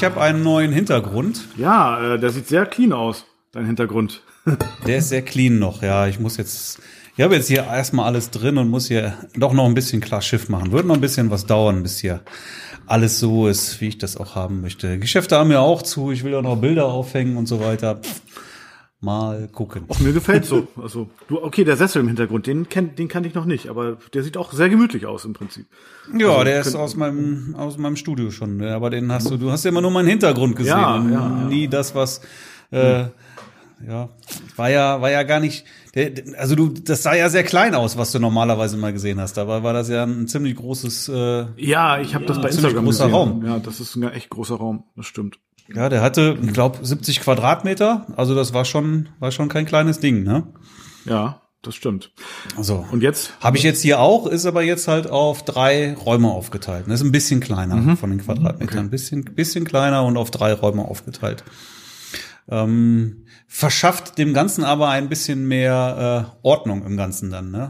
ich habe einen neuen Hintergrund. Ja, äh, der sieht sehr clean aus, dein Hintergrund. Der ist sehr clean noch, ja. Ich muss jetzt, ich habe jetzt hier erstmal alles drin und muss hier doch noch ein bisschen klar Schiff machen. Wird noch ein bisschen was dauern, bis hier alles so ist, wie ich das auch haben möchte. Geschäfte haben ja auch zu, ich will ja noch Bilder aufhängen und so weiter. Mal gucken. Och, mir gefällt so. Also, du, okay, der Sessel im Hintergrund, den kenn, den kannte ich noch nicht, aber der sieht auch sehr gemütlich aus im Prinzip. Ja, Also, der ist aus meinem aus meinem Studio schon. ne? Aber den hast du, du hast ja immer nur meinen Hintergrund gesehen Ja, und ja, ja. nie das, was äh, ja war ja war ja gar nicht. Also du, das sah ja sehr klein aus, was du normalerweise mal gesehen hast. Dabei war das ja ein ziemlich großes. Äh, Ja, ich habe das bei Instagram großer gesehen. Raum. Ja, das ist ein echt großer Raum, das stimmt. Ja, der hatte, ich glaube, 70 Quadratmeter. Also das war schon war schon kein kleines Ding, ne? Ja, das stimmt. Also Und jetzt? Habe ich jetzt hier auch, ist aber jetzt halt auf drei Räume aufgeteilt. Das ist ein bisschen kleiner Mhm. von den Quadratmetern. Ein bisschen, bisschen kleiner und auf drei Räume aufgeteilt. Ähm, verschafft dem Ganzen aber ein bisschen mehr äh, Ordnung im Ganzen dann, ne?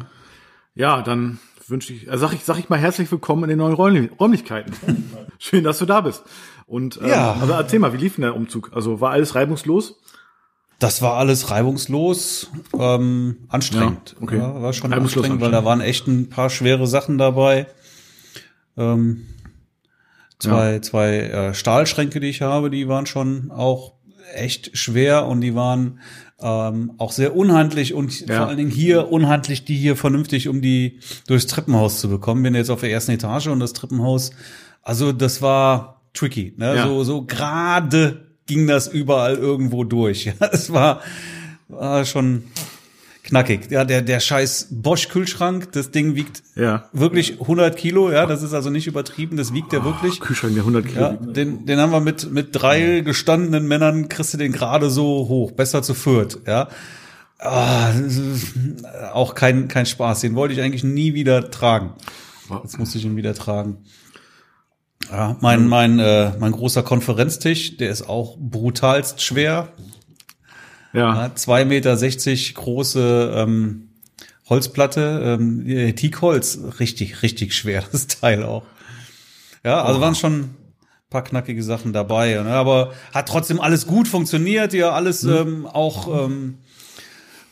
Ja, dann wünsche ich, also sag ich, sag ich mal herzlich willkommen in den neuen Räumli Räumlichkeiten. Schön, dass du da bist. Und ähm, Ja. also erzähl mal, wie lief denn der Umzug? Also war alles reibungslos? Das war alles reibungslos, ähm, anstrengend. Ja, okay. Ja, war schon Reibungslos anstrengend, weil da waren echt ein paar schwere Sachen dabei. Ähm, zwei zwei äh, Stahlschränke, die ich habe, die waren schon auch echt schwer und die waren ähm, auch sehr unhandlich und Ja. vor allen Dingen hier unhandlich, die hier vernünftig um die durchs Treppenhaus zu bekommen. Bin jetzt auf der ersten Etage und das Treppenhaus, also das war tricky, ne? Ja. so so gerade ging das überall irgendwo durch. Ja, es war, war schon knackig. Ja, der der scheiß Bosch Kühlschrank, das Ding wiegt Ja. wirklich 100 Kilo. Ja, das ist also nicht übertrieben. Das wiegt der wirklich. Kühlschrank, der 100 Kilo. Ja, den, den haben wir mit, mit drei gestandenen Männern, kriegst du den gerade so hoch, besser zu viert, ja. Ah, auch kein, kein Spaß. Den wollte ich eigentlich nie wieder tragen. Jetzt musste ich ihn wieder tragen. Ja, mein, mein, äh, mein großer Konferenztisch, der ist auch brutalst schwer. Ja. Ja, zwei Meter sechzig große ähm, Holzplatte, ähm, äh, Teakholz, richtig, richtig schwer, das Teil auch. Ja, also waren schon ein paar knackige Sachen dabei, ne? aber hat trotzdem alles gut funktioniert, ja, alles ähm, auch ähm,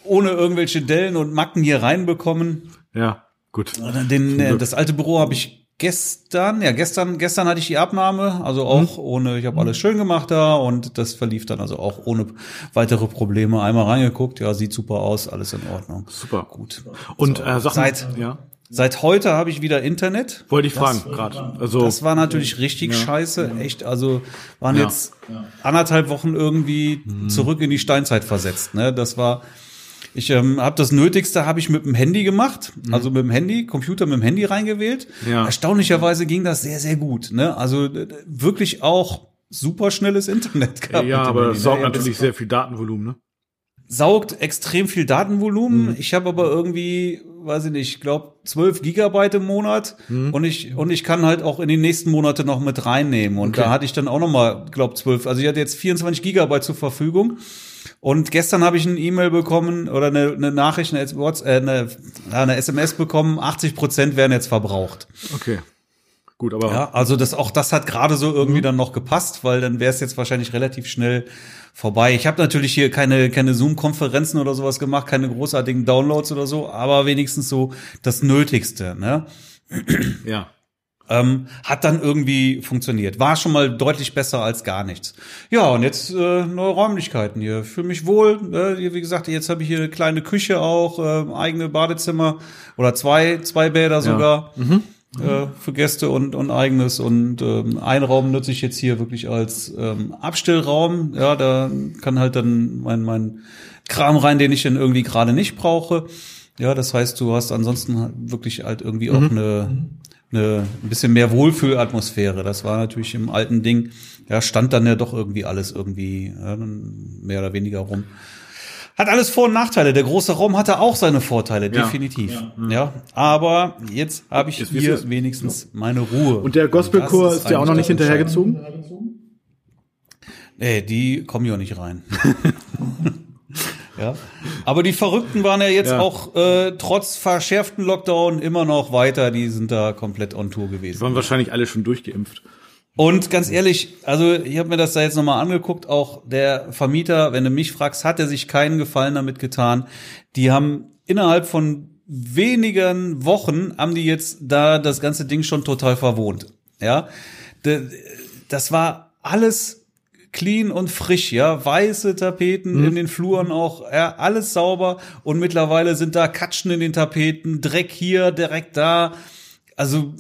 ohne irgendwelche Dellen und Macken hier reinbekommen. Ja, gut. Den, äh, das alte Büro habe ich gestern, ja gestern, gestern hatte ich die Abnahme, also auch ohne, ich habe alles schön gemacht da und das verlief dann also auch ohne weitere Probleme. Einmal reingeguckt, ja, sieht super aus, alles in Ordnung. Super. Gut. Und äh, sag mal, Seit- ja. Seit heute habe ich wieder Internet. Wollte ich fragen, gerade. Also Das war natürlich richtig scheiße, echt. Also waren Ja. jetzt anderthalb Wochen irgendwie zurück in die Steinzeit versetzt. Ne, das war. Ich ähm, habe das Nötigste habe ich mit dem Handy gemacht, also mit dem Handy, Computer mit dem Handy reingewählt. Ja. Erstaunlicherweise ging das sehr sehr gut. Ne, also wirklich auch super schnelles Internet gehabt. ja, mit dem aber ne? saugt Ja, natürlich das sehr viel Datenvolumen, ne? saugt extrem viel Datenvolumen. Mhm. Ich habe aber irgendwie, weiß ich nicht, ich glaube 12 Gigabyte im Monat Mhm. und ich und ich kann halt auch in die nächsten Monate noch mit reinnehmen und Okay. da hatte ich dann auch noch mal, glaube 12. Also ich hatte jetzt 24 Gigabyte zur Verfügung. Und gestern habe ich eine E-Mail bekommen oder eine, eine Nachricht, eine, WhatsApp, äh, eine, eine SMS bekommen, 80 Prozent werden jetzt verbraucht. Okay. Gut, aber Ja, also das auch das hat gerade so irgendwie dann noch gepasst, weil dann wäre es jetzt wahrscheinlich relativ schnell vorbei. Ich habe natürlich hier keine keine Zoom-Konferenzen oder sowas gemacht, keine großartigen Downloads oder so, aber wenigstens so das Nötigste. Ne? ja. Ähm, hat dann irgendwie funktioniert. War schon mal deutlich besser als gar nichts. Ja, und jetzt äh, neue Räumlichkeiten hier. Fühle mich wohl. Äh, wie gesagt, jetzt habe ich hier eine kleine Küche auch, äh, eigene Badezimmer oder zwei, zwei Bäder sogar. Äh, für Gäste und, und eigenes und ähm, ein Raum nutze ich jetzt hier wirklich als ähm, Abstellraum. Ja, da kann halt dann mein, mein Kram rein, den ich dann irgendwie gerade nicht brauche. Ja, das heißt, du hast ansonsten halt wirklich halt irgendwie auch eine, eine ein bisschen mehr Wohlfühlatmosphäre. Das war natürlich im alten Ding, ja, stand dann ja doch irgendwie alles irgendwie ja, mehr oder weniger rum. Hat alles Vor- und Nachteile. Der große Raum hatte auch seine Vorteile, definitiv. Ja, aber jetzt habe ich Jetzt hier wenigstens meine Ruhe. Und der Gospelchor ist ja auch noch nicht hinterhergezogen? Nee, die kommen ja nicht rein. ja. Aber die Verrückten waren ja jetzt Ja. auch äh, trotz verschärften Lockdown immer noch weiter. Die sind da komplett on Tour Die gewesen. waren wahrscheinlich alle schon durchgeimpft. Und ganz ehrlich, also ich habe mir das da jetzt nochmal angeguckt, auch der Vermieter, wenn du mich fragst, hat er sich keinen Gefallen damit getan. Die haben innerhalb von wenigen Wochen haben die jetzt da das ganze Ding schon total verwohnt. Ja, das war alles clean und frisch, ja, weiße Tapeten mhm. in den Fluren auch, ja, alles sauber und mittlerweile sind da Katschen in den Tapeten, Dreck hier, direkt da. Also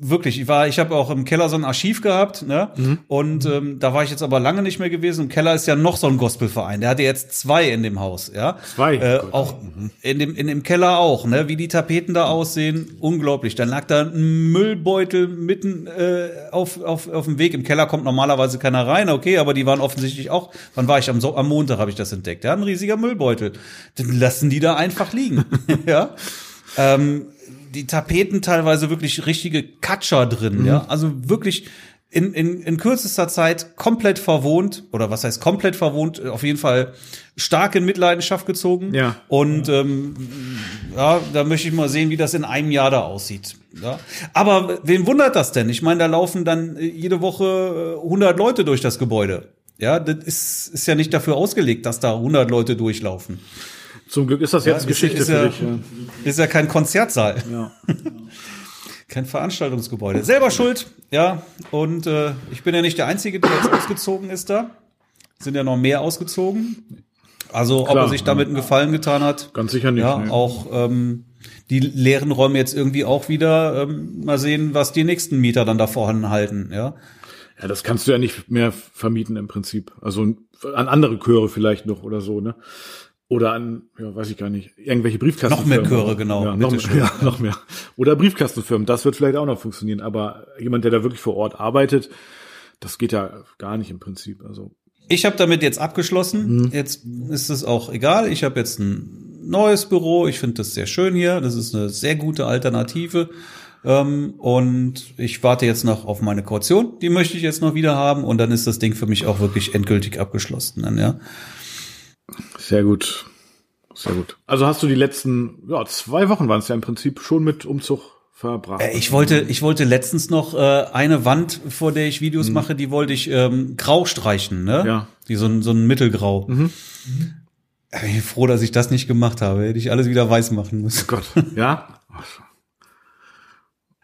wirklich, ich war, ich habe auch im Keller so ein Archiv gehabt, ne? Mhm. Und ähm, da war ich jetzt aber lange nicht mehr gewesen. Im Keller ist ja noch so ein Gospelverein. Der hatte jetzt zwei in dem Haus, ja. Zwei. Äh, auch mhm. in dem in dem Keller auch, ne? Wie die Tapeten da aussehen, unglaublich. Dann lag da ein Müllbeutel mitten äh, auf auf auf dem Weg. Im Keller kommt normalerweise keiner rein, okay, aber die waren offensichtlich auch. Wann war ich am so am Montag habe ich das entdeckt. Ja, ein riesiger Müllbeutel. Dann lassen die da einfach liegen, ja. Ähm, die Tapeten teilweise wirklich richtige Katscher drin, mhm. ja. Also wirklich in, in, in kürzester Zeit komplett verwohnt, oder was heißt komplett verwohnt, auf jeden Fall stark in Mitleidenschaft gezogen. Ja. Und ähm, ja, da möchte ich mal sehen, wie das in einem Jahr da aussieht. Ja. Aber wen wundert das denn? Ich meine, da laufen dann jede Woche 100 Leute durch das Gebäude. Ja, das ist, ist ja nicht dafür ausgelegt, dass da 100 Leute durchlaufen. Zum Glück ist das jetzt ja, Geschichte ist, ist für dich. Ja, ist ja kein Konzertsaal. Ja. kein Veranstaltungsgebäude. Selber schuld, ja. Und äh, ich bin ja nicht der Einzige, der jetzt ausgezogen ist da. Sind ja noch mehr ausgezogen. Also Klar, ob er sich damit einen Gefallen getan hat. Ganz sicher nicht. Ja, nee. auch ähm, die leeren Räume jetzt irgendwie auch wieder ähm, mal sehen, was die nächsten Mieter dann da vorhanden halten, ja. Ja, das kannst du ja nicht mehr vermieten im Prinzip. Also an andere Chöre vielleicht noch oder so, ne? Oder an, ja, weiß ich gar nicht, irgendwelche Briefkastenfirmen. Noch mehr Chöre, genau. Ja, noch, ja, noch mehr. Oder Briefkastenfirmen, das wird vielleicht auch noch funktionieren. Aber jemand, der da wirklich vor Ort arbeitet, das geht ja gar nicht im Prinzip. Also ich habe damit jetzt abgeschlossen. Mhm. Jetzt ist es auch egal. Ich habe jetzt ein neues Büro. Ich finde das sehr schön hier. Das ist eine sehr gute Alternative. Ähm, und ich warte jetzt noch auf meine Kaution. Die möchte ich jetzt noch wieder haben. Und dann ist das Ding für mich auch wirklich endgültig abgeschlossen. Dann, ja. Sehr gut. Sehr gut. Also hast du die letzten, ja, zwei Wochen waren es ja im Prinzip schon mit Umzug verbracht. Äh, ich wollte, ich wollte letztens noch äh, eine Wand, vor der ich Videos mhm. mache, die wollte ich ähm, grau streichen, ne? Ja. Die so ein, so ein Mittelgrau. Mhm. Ich bin froh, dass ich das nicht gemacht habe. Hätte ich alles wieder weiß machen müssen. Oh Gott, ja?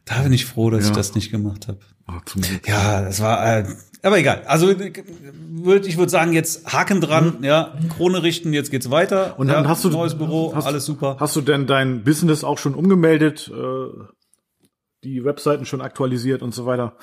da bin ich froh, dass ja. ich das nicht gemacht habe. Oh, ja, das war, äh, aber egal. Also würd, ich würde sagen, jetzt Haken dran, mhm. ja, Krone richten, jetzt geht's weiter. Und dann ja, hast du neues Büro, hast, alles super. Hast du denn dein Business auch schon umgemeldet, äh, die Webseiten schon aktualisiert und so weiter?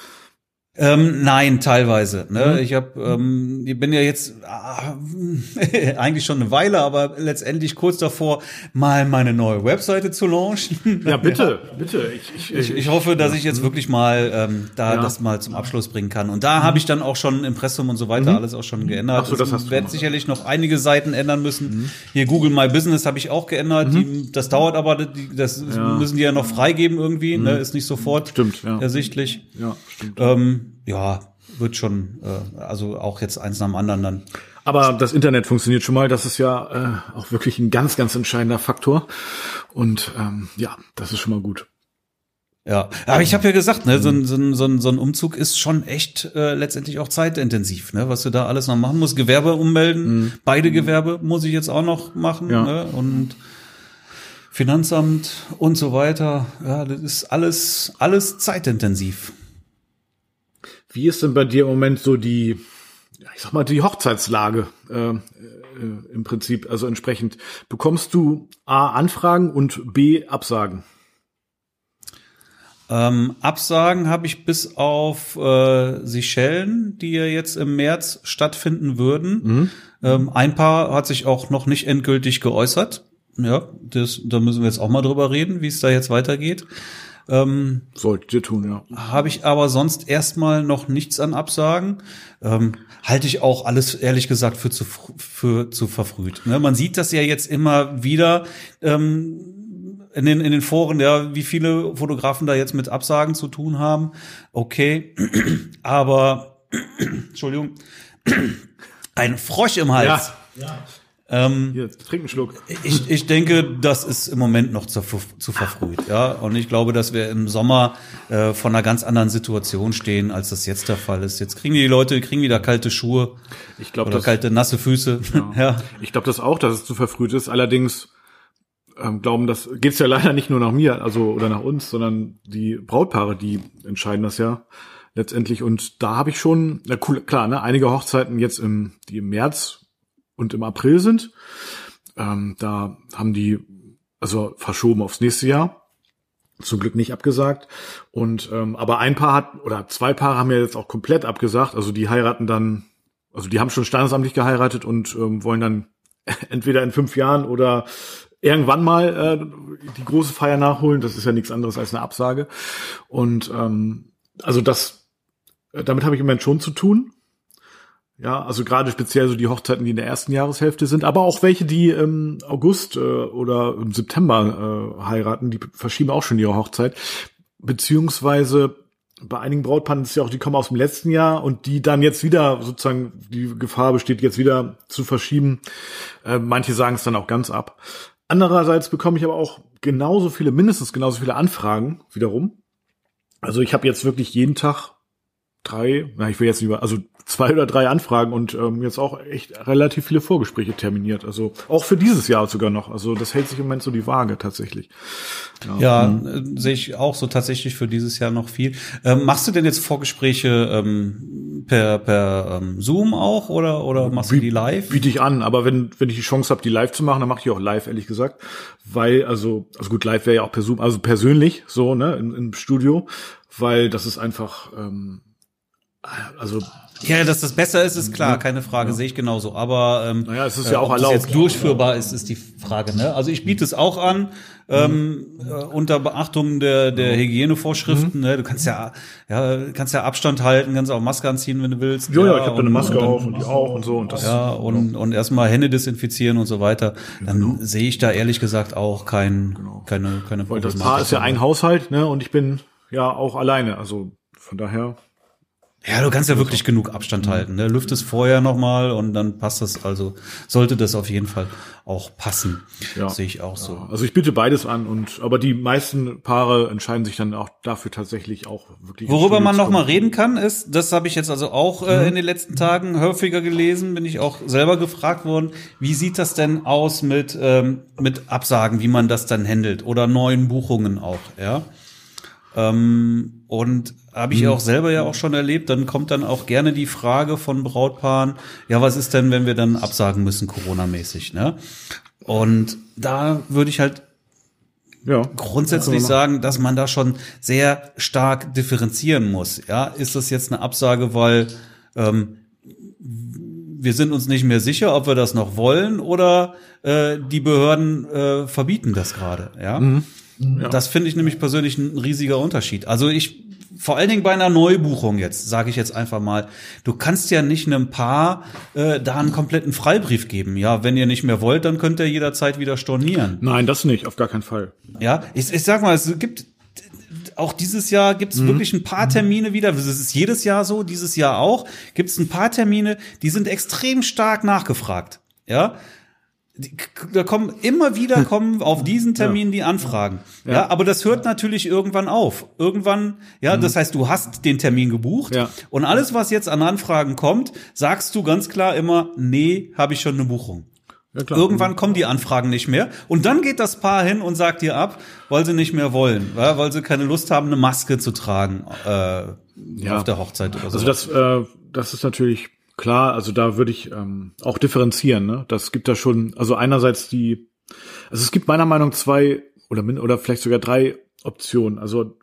Ähm, nein, teilweise. Ne? Mhm. Ich hab, ähm, ich bin ja jetzt äh, eigentlich schon eine Weile, aber letztendlich kurz davor, mal meine neue Webseite zu launchen. Ja, bitte, ja. bitte. Ich, ich, ich, ich hoffe, dass ich jetzt wirklich mal ähm, da ja. das mal zum Abschluss bringen kann. Und da mhm. habe ich dann auch schon Impressum und so weiter mhm. alles auch schon geändert. Ach so, das hast du werde sicherlich noch einige Seiten ändern müssen. Mhm. Hier Google My Business habe ich auch geändert. Die, mhm. das dauert aber, die, das ja. müssen die ja noch freigeben irgendwie. Ne? Mhm. Ist nicht sofort stimmt, ja. ersichtlich. Ja, stimmt. Ähm, ja, wird schon, äh, also auch jetzt eins nach dem anderen dann. Aber das Internet funktioniert schon mal, das ist ja äh, auch wirklich ein ganz, ganz entscheidender Faktor. Und ähm, ja, das ist schon mal gut. Ja, aber ich habe ja gesagt, ne, so ein, so, ein, so, ein, so ein Umzug ist schon echt äh, letztendlich auch zeitintensiv, ne, was du da alles noch machen musst. Gewerbe ummelden, mhm. beide Gewerbe muss ich jetzt auch noch machen, ja. ne, und Finanzamt und so weiter. Ja, das ist alles, alles zeitintensiv. Wie ist denn bei dir im Moment so die, ich sag mal, die Hochzeitslage äh, äh, im Prinzip? Also entsprechend, bekommst du A, Anfragen und B, Absagen? Ähm, Absagen habe ich bis auf äh, Seychellen, die ja jetzt im März stattfinden würden. Mhm. Ähm, ein paar hat sich auch noch nicht endgültig geäußert. Ja, das, da müssen wir jetzt auch mal drüber reden, wie es da jetzt weitergeht. Ähm, Solltet ihr tun, ja. Habe ich aber sonst erstmal noch nichts an Absagen. Ähm, halte ich auch alles ehrlich gesagt für zu, für zu verfrüht. Ne? Man sieht das ja jetzt immer wieder. Ähm, in den, in den Foren, ja, wie viele Fotografen da jetzt mit Absagen zu tun haben. Okay, aber Entschuldigung, ein Frosch im Hals. Ja. ja. Ähm, Hier, trink einen Schluck. ich, ich denke, das ist im Moment noch zu, zu verfrüht, ja. Und ich glaube, dass wir im Sommer äh, von einer ganz anderen Situation stehen, als das jetzt der Fall ist. Jetzt kriegen die Leute kriegen wieder kalte Schuhe Ich glaube, oder das, kalte nasse Füße. Ja. ich glaube das auch, dass es zu verfrüht ist. Allerdings ähm, glauben, das geht's ja leider nicht nur nach mir, also oder nach uns, sondern die Brautpaare, die entscheiden das ja letztendlich. Und da habe ich schon, na cool, klar, ne, einige Hochzeiten jetzt im, die im März und im April sind. Ähm, da haben die also verschoben aufs nächste Jahr. Zum Glück nicht abgesagt. Und ähm, aber ein Paar hat oder zwei Paare haben ja jetzt auch komplett abgesagt. Also die heiraten dann, also die haben schon standesamtlich geheiratet und ähm, wollen dann entweder in fünf Jahren oder irgendwann mal äh, die große Feier nachholen. Das ist ja nichts anderes als eine Absage. Und ähm, also das, äh, damit habe ich im Moment schon zu tun. Ja, also gerade speziell so die Hochzeiten, die in der ersten Jahreshälfte sind, aber auch welche, die im August äh, oder im September äh, heiraten, die verschieben auch schon ihre Hochzeit. Beziehungsweise bei einigen Brautpaaren ist ja auch, die kommen aus dem letzten Jahr und die dann jetzt wieder sozusagen die Gefahr besteht, jetzt wieder zu verschieben. Äh, manche sagen es dann auch ganz ab. Andererseits bekomme ich aber auch genauso viele, mindestens genauso viele Anfragen wiederum. Also ich habe jetzt wirklich jeden Tag drei, na ich will jetzt lieber, also zwei oder drei Anfragen und ähm, jetzt auch echt relativ viele Vorgespräche terminiert. Also auch für dieses Jahr sogar noch. Also das hält sich im Moment so die Waage tatsächlich. Ja, äh, sehe ich auch so tatsächlich für dieses Jahr noch viel. Ähm, machst du denn jetzt Vorgespräche ähm, per, per ähm, Zoom auch oder, oder machst du die live? Biete ich an, aber wenn, wenn ich die Chance habe, die live zu machen, dann mache ich auch live, ehrlich gesagt. Weil, also, also gut, live wäre ja auch per Zoom, also persönlich, so, ne, im, im Studio, weil das ist einfach, ähm, also Ja, dass das besser ist, ist klar, keine Frage, sehe ich genauso. Aber ähm, Naja, es ist ja äh, auch ob das erlaubt. jetzt durchführbar ist, ist die Frage. Ne? Also ich biete es auch an ähm, äh, unter Beachtung der der Hygienevorschriften. Ne? Du kannst ja ja kannst ja Abstand halten, kannst auch Maske anziehen, wenn du willst. ja, ja, ich habe da eine Maske und auf und die auch und so und das. Ja, und, und erstmal Hände desinfizieren und so weiter. Dann sehe ich da ehrlich gesagt auch kein, keine, keine Weil das. Paar ist ja ein Haushalt, ne, und ich bin ja auch alleine. Also von daher. Ja, du kannst ja wirklich genug Abstand halten. Ne? Lüftest vorher nochmal und dann passt das. Also sollte das auf jeden Fall auch passen. Ja. Sehe ich auch so. Also ich biete beides an und aber die meisten Paare entscheiden sich dann auch dafür tatsächlich auch wirklich. Worüber man zu noch mal kommen. reden kann, ist, das habe ich jetzt also auch äh, in den letzten Tagen häufiger gelesen, bin ich auch selber gefragt worden, wie sieht das denn aus mit, ähm, mit Absagen, wie man das dann handelt oder neuen Buchungen auch, ja. Ähm, und habe ich auch selber ja auch schon erlebt, dann kommt dann auch gerne die Frage von Brautpaaren, ja, was ist denn, wenn wir dann absagen müssen, Corona-mäßig, ne? Und da würde ich halt Ja. grundsätzlich sagen, dass man da schon sehr stark differenzieren muss. Ja, ist das jetzt eine Absage, weil ähm, wir sind uns nicht mehr sicher, ob wir das noch wollen oder äh, die Behörden äh, verbieten das gerade. Ja, Ja. das finde ich nämlich persönlich ein riesiger Unterschied. Also ich vor allen Dingen bei einer Neubuchung jetzt, sage ich jetzt einfach mal, du kannst ja nicht einem Paar äh, da einen kompletten Freibrief geben. Ja, wenn ihr nicht mehr wollt, dann könnt ihr jederzeit wieder stornieren. Nein, das nicht, auf gar keinen Fall. Ja, ich, ich sag mal, es gibt auch dieses Jahr gibt es wirklich ein paar Termine wieder. Das ist jedes Jahr so, dieses Jahr auch. Gibt es ein paar Termine, die sind extrem stark nachgefragt. Ja, da kommen immer wieder kommen auf diesen Termin die Anfragen. Ja. aber das hört natürlich irgendwann auf. Irgendwann, ja, das heißt, du hast den Termin gebucht Ja. und alles, was jetzt an Anfragen kommt, sagst du ganz klar immer, nee, habe ich schon eine Buchung. Ja, klar. Irgendwann kommen die Anfragen nicht mehr und dann geht das Paar hin und sagt dir ab, weil sie nicht mehr wollen, ja, weil sie keine Lust haben, eine Maske zu tragen äh, auf der Hochzeit oder so. Also das, äh, das ist natürlich klar. Also da würde ich ähm, auch differenzieren. Ne? Das gibt da schon. Also einerseits die. Also es gibt meiner Meinung nach zwei oder oder vielleicht sogar drei Optionen. Also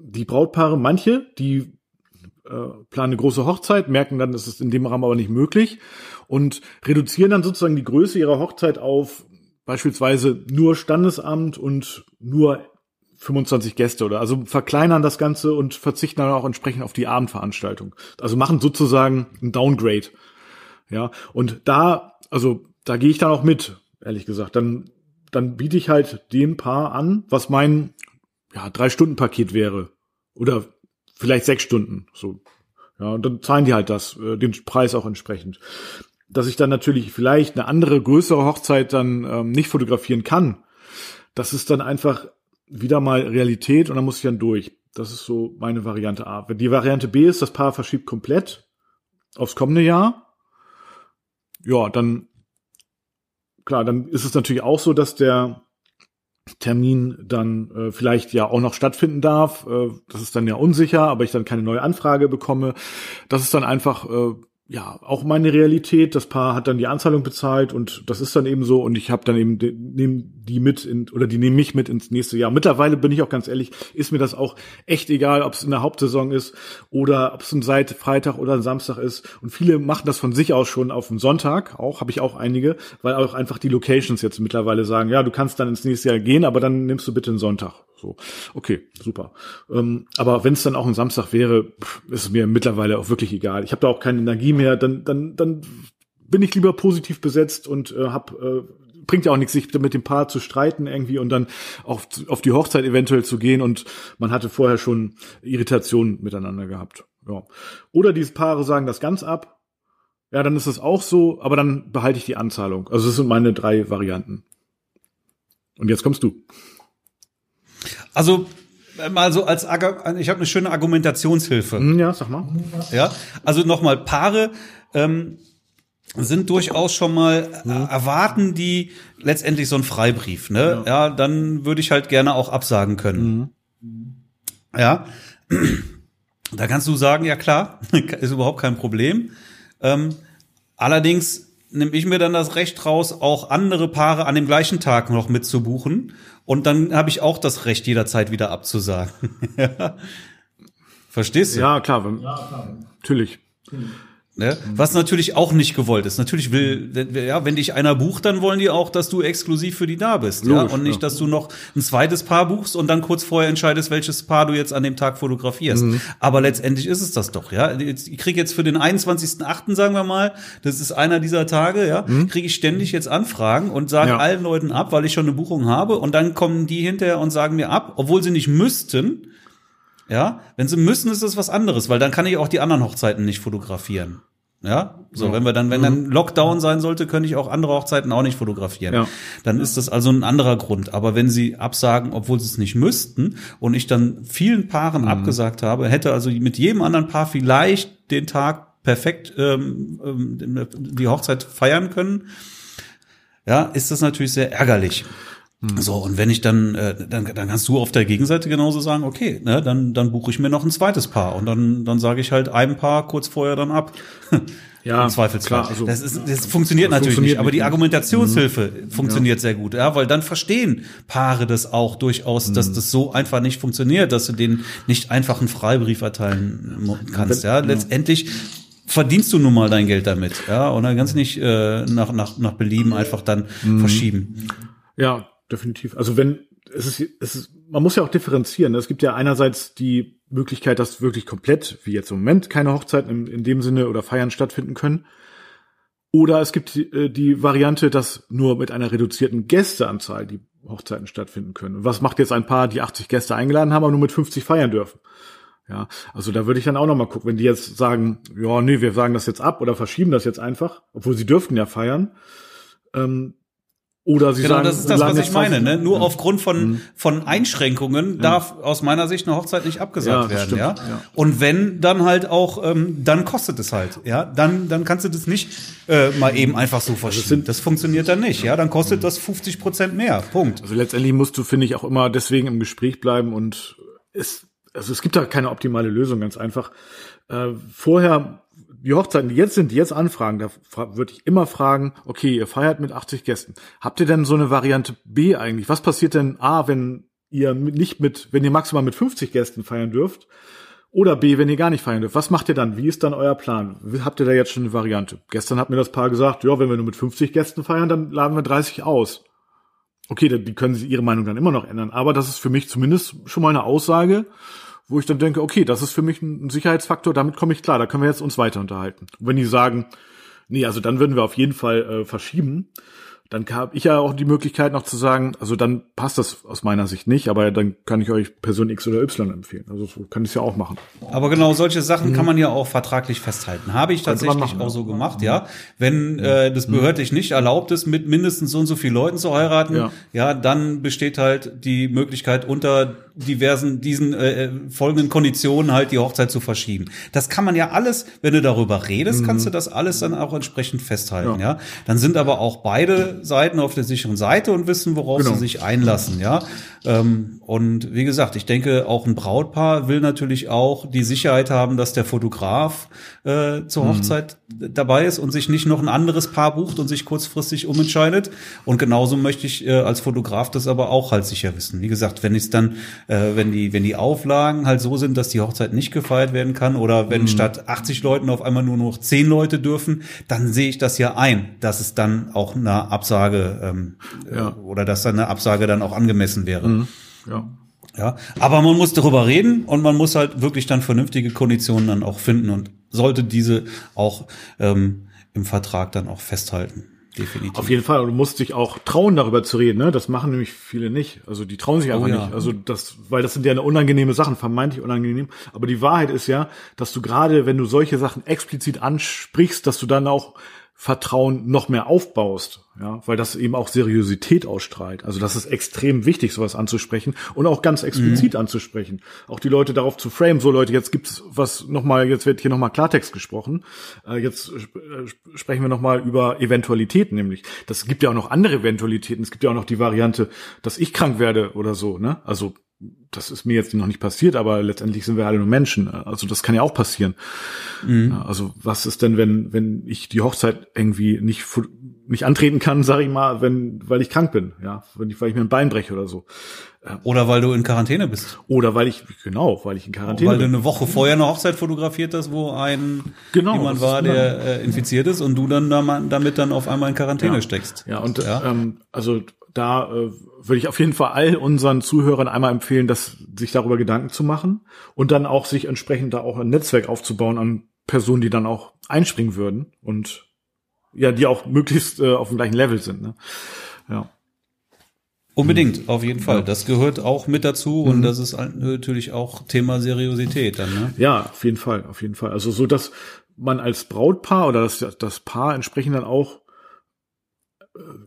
die Brautpaare, manche, die äh, planen eine große Hochzeit, merken dann, es ist in dem Rahmen aber nicht möglich und reduzieren dann sozusagen die Größe ihrer Hochzeit auf beispielsweise nur Standesamt und nur 25 Gäste oder also verkleinern das Ganze und verzichten dann auch entsprechend auf die Abendveranstaltung. Also machen sozusagen ein Downgrade. Ja, und da, also da gehe ich dann auch mit, ehrlich gesagt. Dann, dann biete ich halt dem Paar an, was mein ja, drei Stunden Paket wäre oder vielleicht sechs Stunden. So, ja, und dann zahlen die halt das, äh, den Preis auch entsprechend. dass ich dann natürlich vielleicht eine andere, größere Hochzeit dann ähm, nicht fotografieren kann, das ist dann einfach wieder mal Realität und dann muss ich dann durch. Das ist so meine Variante A. Die Variante B ist, das Paar verschiebt komplett aufs kommende Jahr. Ja, dann, klar, dann ist es natürlich auch so, dass der Termin dann äh, vielleicht ja auch noch stattfinden darf. Äh, das ist dann ja unsicher, aber ich dann keine neue Anfrage bekomme. Das ist dann einfach äh, ja, auch meine Realität. Das Paar hat dann die Anzahlung bezahlt und das ist dann eben so und ich habe dann eben nehmen die mit in, oder die nehmen mich mit ins nächste Jahr. Mittlerweile bin ich auch ganz ehrlich, ist mir das auch echt egal, ob es in der Hauptsaison ist oder ob es ein Seit Freitag oder ein Samstag ist. Und viele machen das von sich aus schon auf den Sonntag, auch habe ich auch einige, weil auch einfach die Locations jetzt mittlerweile sagen, ja, du kannst dann ins nächste Jahr gehen, aber dann nimmst du bitte einen Sonntag. So, okay, super. Ähm, aber wenn es dann auch ein Samstag wäre, ist es mir mittlerweile auch wirklich egal. Ich habe da auch keine Energie mehr. Dann, dann, dann bin ich lieber positiv besetzt und äh, hab äh, bringt ja auch nichts, sich mit dem Paar zu streiten irgendwie und dann auf, auf die Hochzeit eventuell zu gehen und man hatte vorher schon Irritationen miteinander gehabt. Ja. Oder diese Paare sagen das ganz ab. Ja, dann ist es auch so, aber dann behalte ich die Anzahlung. Also das sind meine drei Varianten. Und jetzt kommst du. Also mal so als ich habe eine schöne Argumentationshilfe. Hm, ja, sag mal. Ja, also nochmal Paare ähm, sind durchaus schon mal äh, erwarten die letztendlich so einen Freibrief, ne? Ja, ja dann würde ich halt gerne auch absagen können. Mhm. Ja, da kannst du sagen, ja klar, ist überhaupt kein Problem. Ähm, allerdings nehme ich mir dann das Recht raus, auch andere Paare an dem gleichen Tag noch mitzubuchen. Und dann habe ich auch das Recht, jederzeit wieder abzusagen. Verstehst du? Ja, klar. Ja, klar. Natürlich. Ne? Was natürlich auch nicht gewollt ist. Natürlich will, ja, wenn dich einer bucht, dann wollen die auch, dass du exklusiv für die da bist. Logisch, ja? Und nicht, ja. dass du noch ein zweites Paar buchst und dann kurz vorher entscheidest, welches Paar du jetzt an dem Tag fotografierst. Mhm. Aber letztendlich ist es das doch, ja. Ich kriege jetzt für den 21.8., sagen wir mal, das ist einer dieser Tage, ja, mhm. kriege ich ständig jetzt Anfragen und sage ja. allen Leuten ab, weil ich schon eine Buchung habe. Und dann kommen die hinterher und sagen mir ab, obwohl sie nicht müssten, ja, wenn sie müssen, ist das was anderes, weil dann kann ich auch die anderen Hochzeiten nicht fotografieren. Ja, so, ja. wenn wir dann, wenn dann mhm. Lockdown sein sollte, könnte ich auch andere Hochzeiten auch nicht fotografieren. Ja. Dann ist das also ein anderer Grund. Aber wenn sie absagen, obwohl sie es nicht müssten, und ich dann vielen Paaren mhm. abgesagt habe, hätte also mit jedem anderen Paar vielleicht den Tag perfekt ähm, ähm die Hochzeit feiern können, ja, ist das natürlich sehr ärgerlich. Mhm. So, und wenn ich dann, äh, dann, dann kannst du auf der Gegenseite genauso sagen, okay, ne, dann, dann buche ich mir noch ein zweites Paar und dann, dann sage ich halt einem Paar kurz vorher dann ab. Ja, Im Zweifelsfall. Klar, also, das, ist, das funktioniert das natürlich funktioniert nicht, aber die Argumentationshilfe mhm. funktioniert ja. sehr gut, ja, weil dann verstehen Paare das auch durchaus, mhm. dass das so einfach nicht funktioniert, dass du denen nicht einfach einen Freibrief erteilen kannst, ja. Letztendlich verdienst du nun mal dein Geld damit, ja, und dann kannst du nicht äh, nach, nach, nach Belieben einfach dann mhm. verschieben. Ja, definitiv. Also wenn es ist, es ist, man muss ja auch differenzieren. Es gibt ja einerseits die Möglichkeit, dass wirklich komplett, wie jetzt im Moment, keine Hochzeiten in, in dem Sinne oder Feiern stattfinden können. Oder es gibt die, äh, die Variante, dass nur mit einer reduzierten Gästeanzahl die Hochzeiten stattfinden können. was macht jetzt ein Paar, die 80 Gäste eingeladen haben, aber nur mit 50 feiern dürfen? Ja, also da würde ich dann auch noch mal gucken, wenn die jetzt sagen, ja, nee, wir sagen das jetzt ab oder verschieben das jetzt einfach, obwohl sie dürften ja feiern, ähm, oder sie genau, sagen, das ist das, was ich meine. Ne? Nur mhm. aufgrund von mhm. von Einschränkungen ja. darf aus meiner Sicht eine Hochzeit nicht abgesagt ja, werden. Stimmt, ja? ja? Und wenn dann halt auch, ähm, dann kostet es halt. Ja, dann dann kannst du das nicht äh, mal eben einfach so also verschieben. Das, das funktioniert dann nicht. Ja, dann kostet mhm. das 50 Prozent mehr. Punkt. Also letztendlich musst du finde ich auch immer deswegen im Gespräch bleiben und es also es gibt da keine optimale Lösung, ganz einfach. Äh, vorher die Hochzeiten, die jetzt sind, die jetzt anfragen, da würde ich immer fragen, okay, ihr feiert mit 80 Gästen. Habt ihr denn so eine Variante B eigentlich? Was passiert denn A, wenn ihr nicht mit, wenn ihr maximal mit 50 Gästen feiern dürft? Oder B, wenn ihr gar nicht feiern dürft. Was macht ihr dann? Wie ist dann euer Plan? Habt ihr da jetzt schon eine Variante? Gestern hat mir das Paar gesagt, ja, wenn wir nur mit 50 Gästen feiern, dann laden wir 30 aus. Okay, die können sie ihre Meinung dann immer noch ändern. Aber das ist für mich zumindest schon mal eine Aussage, wo ich dann denke, okay, das ist für mich ein Sicherheitsfaktor, damit komme ich klar, da können wir jetzt uns weiter unterhalten. Und wenn die sagen, nee, also dann würden wir auf jeden Fall äh, verschieben, dann habe ich ja auch die Möglichkeit noch zu sagen, also dann passt das aus meiner Sicht nicht, aber dann kann ich euch Person X oder Y empfehlen. Also so kann ich es ja auch machen. Aber genau solche Sachen mhm. kann man ja auch vertraglich festhalten. Habe ich tatsächlich machen, auch so gemacht, mhm. ja. Wenn äh, das mhm. behördlich nicht erlaubt ist, mit mindestens so und so vielen Leuten zu heiraten, ja, ja dann besteht halt die Möglichkeit unter diversen, diesen äh, äh, folgenden Konditionen halt die Hochzeit zu verschieben. Das kann man ja alles, wenn du darüber redest, mhm. kannst du das alles dann auch entsprechend festhalten, ja. ja. Dann sind aber auch beide Seiten auf der sicheren Seite und wissen, worauf genau. sie sich einlassen, ja. Ähm, und wie gesagt, ich denke, auch ein Brautpaar will natürlich auch die Sicherheit haben, dass der Fotograf äh, zur mhm. Hochzeit mhm. dabei ist und sich nicht noch ein anderes Paar bucht und sich kurzfristig umentscheidet. Und genauso möchte ich äh, als Fotograf das aber auch halt sicher wissen. Wie gesagt, wenn ich es dann äh, wenn die, wenn die Auflagen halt so sind, dass die Hochzeit nicht gefeiert werden kann oder wenn mhm. statt 80 Leuten auf einmal nur noch 10 Leute dürfen, dann sehe ich das ja ein, dass es dann auch eine Absage ähm, ja. äh, oder dass dann eine Absage dann auch angemessen wäre. Mhm. Ja. Ja, aber man muss darüber reden und man muss halt wirklich dann vernünftige Konditionen dann auch finden und sollte diese auch ähm, im Vertrag dann auch festhalten definitiv. Auf jeden Fall. Und du musst dich auch trauen, darüber zu reden. Ne? Das machen nämlich viele nicht. Also die trauen sich einfach oh, ja. nicht. Also das, weil das sind ja eine unangenehme Sachen, vermeintlich unangenehm. Aber die Wahrheit ist ja, dass du gerade, wenn du solche Sachen explizit ansprichst, dass du dann auch Vertrauen noch mehr aufbaust, ja, weil das eben auch Seriosität ausstrahlt. Also das ist extrem wichtig, sowas anzusprechen und auch ganz explizit mhm. anzusprechen. Auch die Leute darauf zu frame, so Leute, jetzt gibt's was nochmal, jetzt wird hier nochmal Klartext gesprochen. Äh, jetzt äh, sprechen wir nochmal über Eventualitäten, nämlich. Das gibt ja auch noch andere Eventualitäten. Es gibt ja auch noch die Variante, dass ich krank werde oder so, ne? Also das ist mir jetzt noch nicht passiert, aber letztendlich sind wir alle nur Menschen. Also das kann ja auch passieren. Mhm. Also was ist denn, wenn wenn ich die Hochzeit irgendwie nicht nicht antreten kann, sage ich mal, wenn weil ich krank bin, ja, wenn ich weil ich mir ein Bein breche oder so. Oder weil du in Quarantäne bist. Oder weil ich genau, weil ich in Quarantäne weil bin. Weil du eine Woche vorher eine Hochzeit fotografiert hast, wo ein genau, jemand war, der äh, infiziert ist und du dann damit dann auf einmal in Quarantäne ja. steckst. Ja und ja? Ähm, also da äh, würde ich auf jeden Fall all unseren Zuhörern einmal empfehlen, dass sich darüber Gedanken zu machen und dann auch sich entsprechend da auch ein Netzwerk aufzubauen an Personen, die dann auch einspringen würden und ja, die auch möglichst äh, auf dem gleichen Level sind. Ne? Ja. Unbedingt, auf jeden Fall. Das gehört auch mit dazu und mhm. das ist natürlich auch Thema Seriosität dann. Ne? Ja, auf jeden Fall, auf jeden Fall. Also so, dass man als Brautpaar oder das, das Paar entsprechend dann auch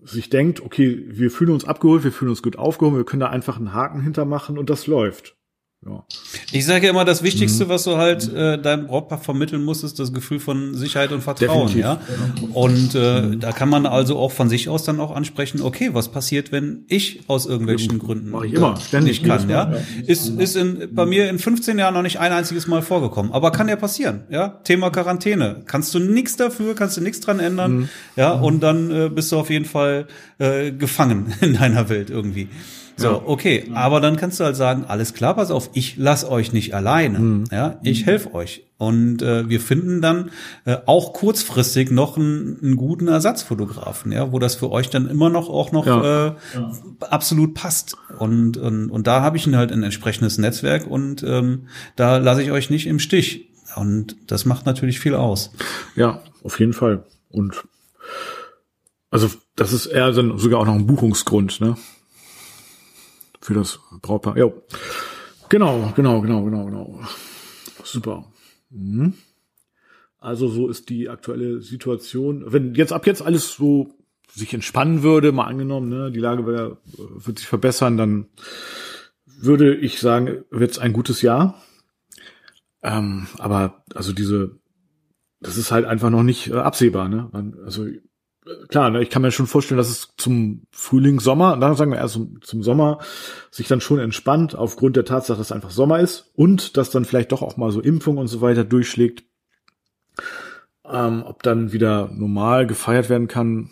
sich denkt, okay, wir fühlen uns abgeholt, wir fühlen uns gut aufgehoben, wir können da einfach einen Haken hintermachen und das läuft. Ja. Ich sage ja immer, das Wichtigste, mhm. was du halt äh, deinem Brautpaar vermitteln musst, ist das Gefühl von Sicherheit und Vertrauen. Definitiv. Ja. Und äh, mhm. da kann man also auch von sich aus dann auch ansprechen, okay, was passiert, wenn ich aus irgendwelchen Gründen Mach ich immer, ständig nicht kann. Ja? ja. Ist, ist in, bei mir in 15 Jahren noch nicht ein einziges Mal vorgekommen. Aber kann ja passieren. Ja. Thema Quarantäne. Kannst du nichts dafür, kannst du nichts dran ändern. Mhm. Ja. Und dann äh, bist du auf jeden Fall äh, gefangen in deiner Welt irgendwie. So, ja. okay, aber dann kannst du halt sagen, alles klar, pass auf, ich lass euch nicht alleine. Mhm. Ja, ich helfe euch. Und äh, wir finden dann äh, auch kurzfristig noch einen, einen guten Ersatzfotografen, ja, wo das für euch dann immer noch auch noch ja. Äh, ja. absolut passt. Und, und, und da habe ich halt ein entsprechendes Netzwerk und ähm, da lasse ich euch nicht im Stich. Und das macht natürlich viel aus. Ja, auf jeden Fall. Und also das ist eher dann sogar auch noch ein Buchungsgrund, ne? Für das Brautpaar. Ja. Genau, genau, genau, genau, genau. Super. Mhm. Also so ist die aktuelle Situation. Wenn jetzt ab jetzt alles so sich entspannen würde, mal angenommen, ne, die Lage wär, wird sich verbessern, dann würde ich sagen, wird es ein gutes Jahr. Ähm, aber also diese, das ist halt einfach noch nicht äh, absehbar. Ne? Also klar, ne, ich kann mir schon vorstellen, dass es zum Frühling, Sommer, dann sagen wir erst zum, zum Sommer, sich dann schon entspannt, aufgrund der Tatsache, dass es einfach Sommer ist und dass dann vielleicht doch auch mal so Impfung und so weiter durchschlägt. Ähm, ob dann wieder normal gefeiert werden kann,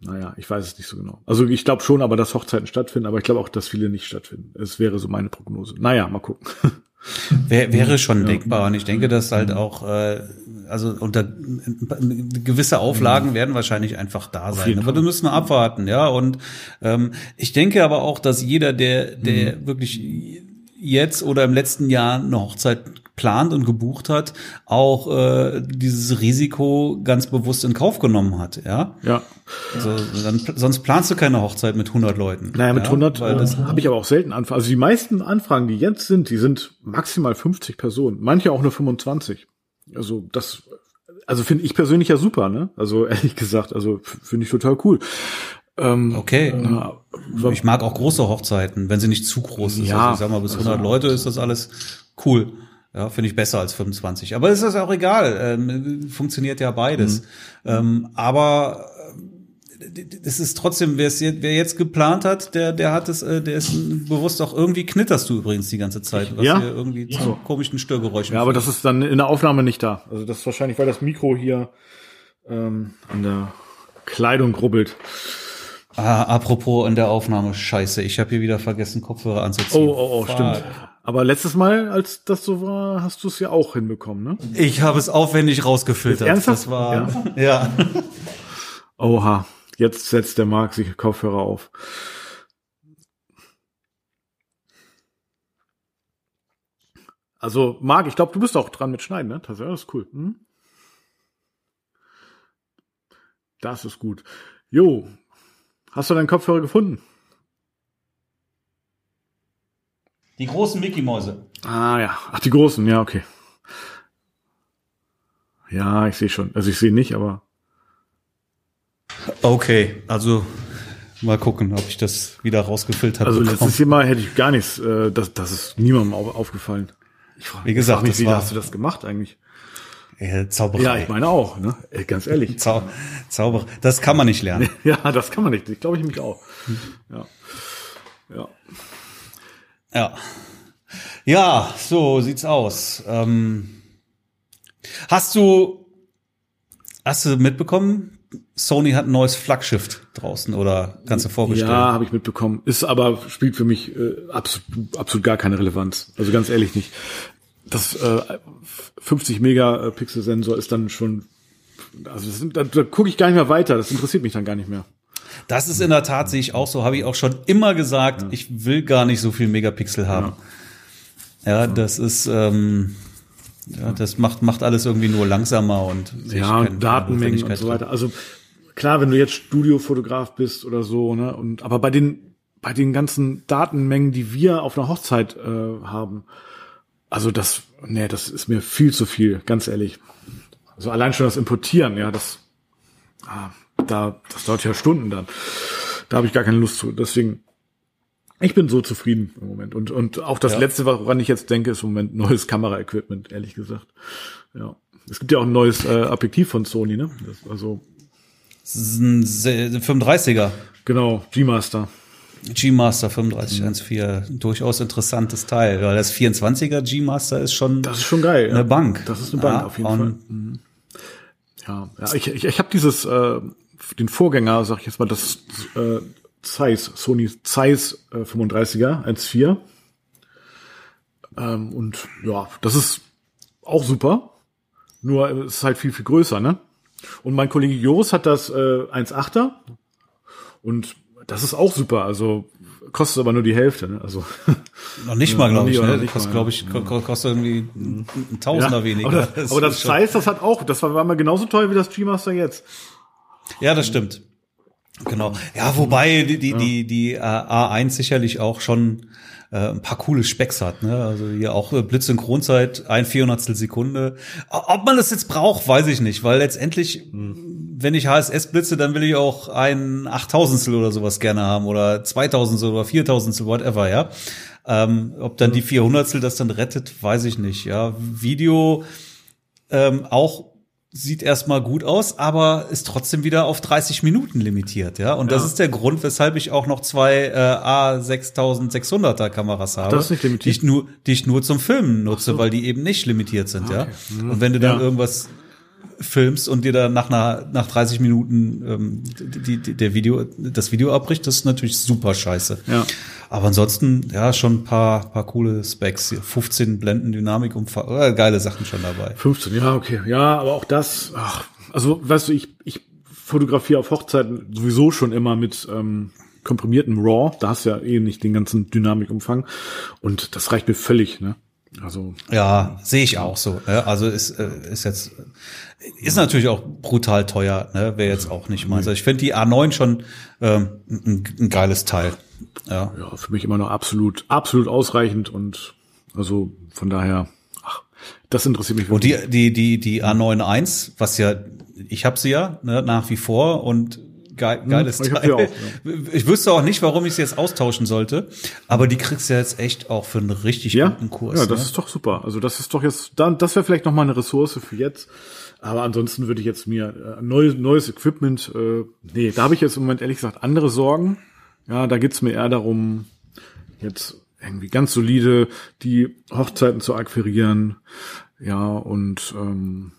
naja, ich weiß es nicht so genau. Also ich glaube schon, aber dass Hochzeiten stattfinden, aber ich glaube auch, dass viele nicht stattfinden. Es wäre so meine Prognose. Naja, mal gucken. Wär, wäre schon ja. denkbar und ich denke, dass halt auch äh, also unter gewisse Auflagen mhm. werden wahrscheinlich einfach da sein. Aber wir müssen abwarten, ja. Und ähm, ich denke aber auch, dass jeder, der der mhm. wirklich jetzt oder im letzten Jahr eine Hochzeit plant und gebucht hat, auch äh, dieses Risiko ganz bewusst in Kauf genommen hat, ja. Ja. Also, dann, sonst planst du keine Hochzeit mit 100 Leuten. Naja, mit ja? 100 Weil äh, das, habe ich aber auch selten Anfragen. Also die meisten Anfragen, die jetzt sind, die sind maximal 50 Personen. Manche auch nur 25. Also das, also finde ich persönlich ja super, ne? Also ehrlich gesagt, also finde ich total cool. Ähm, okay. ja, Ich mag auch große Hochzeiten, wenn sie nicht zu groß ist. Ja, also ich sag mal, bis 100 Leute ist das alles cool. Ja, finde ich besser als 25. Aber ist das auch egal. Ähm, funktioniert ja beides. Mhm. Ähm, aber äh, das ist trotzdem, wer es jetzt, wer jetzt geplant hat, der, der hat es, äh, der ist bewusst auch irgendwie knitterst du übrigens die ganze Zeit, was Ja? hier irgendwie zu komischen Störgeräuschen ja, aber das ist dann in der Aufnahme nicht da. Also das ist wahrscheinlich, weil das Mikro hier ähm, an der Kleidung rubbelt. Ah, apropos in der Aufnahme, scheiße, ich habe hier wieder vergessen, Kopfhörer anzuziehen. Oh, oh, oh, Fuck. stimmt. Aber letztes Mal, als das so war, hast du es ja auch hinbekommen, ne? Ich habe es aufwendig rausgefiltert. Ernsthaft? Das war ja. Oha, jetzt setzt der Marc sich Kopfhörer auf. Also, Marc, ich glaube, du bist auch dran mit Schneiden, ne? Das ist cool. Hm? Das ist gut. Jo, hast du deinen Kopfhörer gefunden? Die großen Mickey Mäuse. Ah ja, ach die großen, ja okay. Ja, ich sehe schon. Also ich sehe nicht, aber Okay, also mal gucken, ob ich das wieder rausgefiltert also bekomme. letztes Mal hätte ich gar nichts. Äh, das, das ist niemandem au- aufgefallen. Ich frage Wie gesagt, mich, das wie war- hast du das gemacht eigentlich? Äh, Zauberei. Ja, ich meine auch, ne? Ey, Ganz ehrlich. Zau Zauber. Das kann man nicht lernen. Ja, das kann man nicht. Ich glaube ich mich auch. Ja. Ja. Ja. Ja, so sieht's aus. Ähm, hast du hast du mitbekommen? Sony hat ein neues Flaggschiff draußen oder kannst du vorstellen? Ja, habe ich mitbekommen. Ist aber spielt für mich äh, absolut, absolut gar keine Relevanz. Also ganz ehrlich nicht. Das äh, 50 Megapixel Sensor ist dann schon also sind, da, da gucke ich gar nicht mehr weiter. Das interessiert mich dann gar nicht mehr. Das ist in der Tat, sehe ich auch so, habe ich auch schon immer gesagt, ich will gar nicht so viel Megapixel haben. Ja, das ist, ähm, ja, das macht, macht alles irgendwie nur langsamer und Ja, und Datenmengen und so weiter. Also klar, wenn du jetzt Studiofotograf bist oder so, ne, und aber bei den bei den ganzen Datenmengen, die wir auf einer Hochzeit äh, haben, also das, nee, das ist mir viel zu viel, ganz ehrlich. Also allein schon das Importieren, ja, das, ah, da, das dauert ja Stunden dann. Da habe ich gar keine Lust zu. Deswegen, ich bin so zufrieden im Moment. Und und auch das Ja. letzte, woran ich jetzt denke, ist im Moment neues Kameraequipment, ehrlich gesagt. Ja. Es gibt ja auch ein neues äh, Objektiv von Sony, ne? Das, also Das ist ein Se- 35er. genau, G-Master. G-Master 3514, durchaus interessantes Teil, weil das 24er G-Master ist schon Das ist schon geil. eine ja. Bank. Das ist eine Bank Ja, auf jeden Fall. Mhm. Ja, ja ich, ich, ich habe dieses äh, den Vorgänger, sag ich jetzt mal, das äh, Zeiss, Sony Zeiss äh, 35er 1.4. Ähm, und ja, das ist auch super. Nur äh, es ist halt viel, viel größer, ne? Und mein Kollege Joris hat das äh, 1.8er. Und das ist auch super. Also kostet aber nur die Hälfte, ne? Also Noch nicht mal, glaube ich. Ne? nicht Kostet, glaube ich, ko- ko- kostet irgendwie ein Tausender Ja, weniger. Aber das, aber das ist schon- Zeiss, das hat auch, das war, war mal genauso teuer wie das G-Master jetzt. Ja, das stimmt. Genau. Ja, wobei die, die, die, die äh, A1 sicherlich auch schon äh, ein paar coole Specks hat. Ne? Also hier auch äh, Blitzsynchronzeit, ein Vierhundertstel Sekunde. Ob man das jetzt braucht, weiß ich nicht, weil letztendlich, wenn ich HSS blitze, dann will ich auch ein Achttausendstel oder sowas gerne haben oder Zweitausendstel oder Viertausendstel, whatever, ja. Ähm, ob dann die Vierhundertstel das dann rettet, weiß ich nicht. Ja, Video ähm, auch sieht erstmal gut aus, aber ist trotzdem wieder auf 30 Minuten limitiert, ja. Und das Ja. ist der Grund, weshalb ich auch noch zwei äh, A6600er Kameras habe, das ist nicht limitiert? die ich nur, die ich nur zum Filmen nutze, weil die eben nicht limitiert sind, ja. Und wenn du dann Ja. irgendwas filmst und dir dann nach einer nach 30 Minuten ähm, die, die, der Video das Video abbricht, das ist natürlich super scheiße. Ja. Aber ansonsten ja schon ein paar paar coole Specs, hier 15 Blenden Dynamik Umfang, äh, geile Sachen schon dabei. 15, ja, okay. Ja, aber auch das, ach, also weißt du, ich, ich fotografiere auf Hochzeiten sowieso schon immer mit ähm, komprimiertem RAW. Da hast du ja eh nicht den ganzen Dynamikumfang. Und das reicht mir völlig, ne? Also ja, sehe ich auch so. Ne? Also ist, äh, ist jetzt ist natürlich auch brutal teuer. Ne? Wäre jetzt auch nicht meins. Also ich finde die A9 schon ähm, ein, ein geiles Teil. Ja. ja, für mich immer noch absolut, absolut ausreichend und also von daher, ach, das interessiert mich wirklich. Und die, die, die, die A91, was ja, ich habe sie ja ne, nach wie vor und geil, hm, geiles ich Teil. Auch, ja. Ich wüsste auch nicht, warum ich sie jetzt austauschen sollte, aber die kriegst du jetzt echt auch für einen richtig ja? guten Kurs. Ja, das ne? ist doch super. Also das ist doch jetzt, dann, das wäre vielleicht noch mal eine Ressource für jetzt. Aber ansonsten würde ich jetzt mir äh, neues, neues Equipment, äh, nee, da habe ich jetzt im Moment ehrlich gesagt andere Sorgen. Ja, da geht's mir eher darum, jetzt irgendwie ganz solide die Hochzeiten zu akquirieren. Ja, und ähm,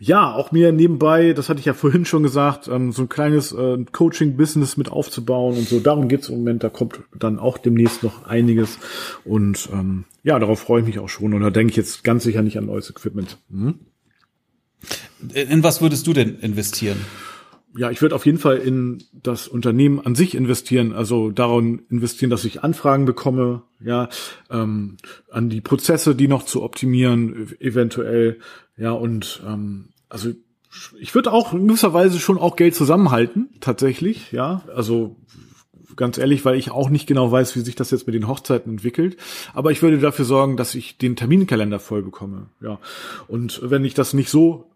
ja, auch mir nebenbei, das hatte ich ja vorhin schon gesagt, ähm, so ein kleines äh, Coaching-Business mit aufzubauen und so. Darum geht's im Moment. Da kommt dann auch demnächst noch einiges. Und ähm, ja, darauf freue ich mich auch schon. Und da denke ich jetzt ganz sicher nicht an neues Equipment. Hm? In was würdest du denn investieren? ja, ich würde auf jeden Fall in das Unternehmen an sich investieren, also daran investieren, dass ich Anfragen bekomme, ja, ähm, an die Prozesse, die noch zu optimieren, eventuell, ja, und ähm, also ich würde auch in gewisser Weise schon auch Geld zusammenhalten, tatsächlich, ja, also ganz ehrlich, weil ich auch nicht genau weiß, wie sich das jetzt mit den Hochzeiten entwickelt. Aber ich würde dafür sorgen, dass ich den Terminkalender voll bekomme. Ja. Und wenn ich das nicht so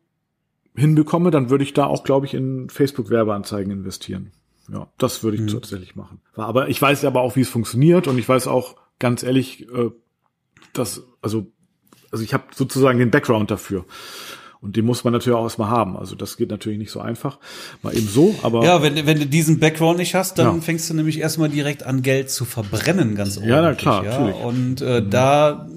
hinbekomme, dann würde ich da auch, glaube ich, in Facebook-Werbeanzeigen investieren. Ja, das würde ich mhm. tatsächlich machen. Aber ich weiß aber auch, wie es funktioniert und ich weiß auch ganz ehrlich, äh, dass, also, also ich habe sozusagen den Background dafür. Und den muss man natürlich auch erstmal haben. Also das geht natürlich nicht so einfach. Mal eben so, aber. Ja, wenn, wenn du diesen Background nicht hast, dann ja. fängst du nämlich erstmal direkt an, Geld zu verbrennen, ganz ordentlich. Ja, na klar, ja? Natürlich. Und äh, mhm. da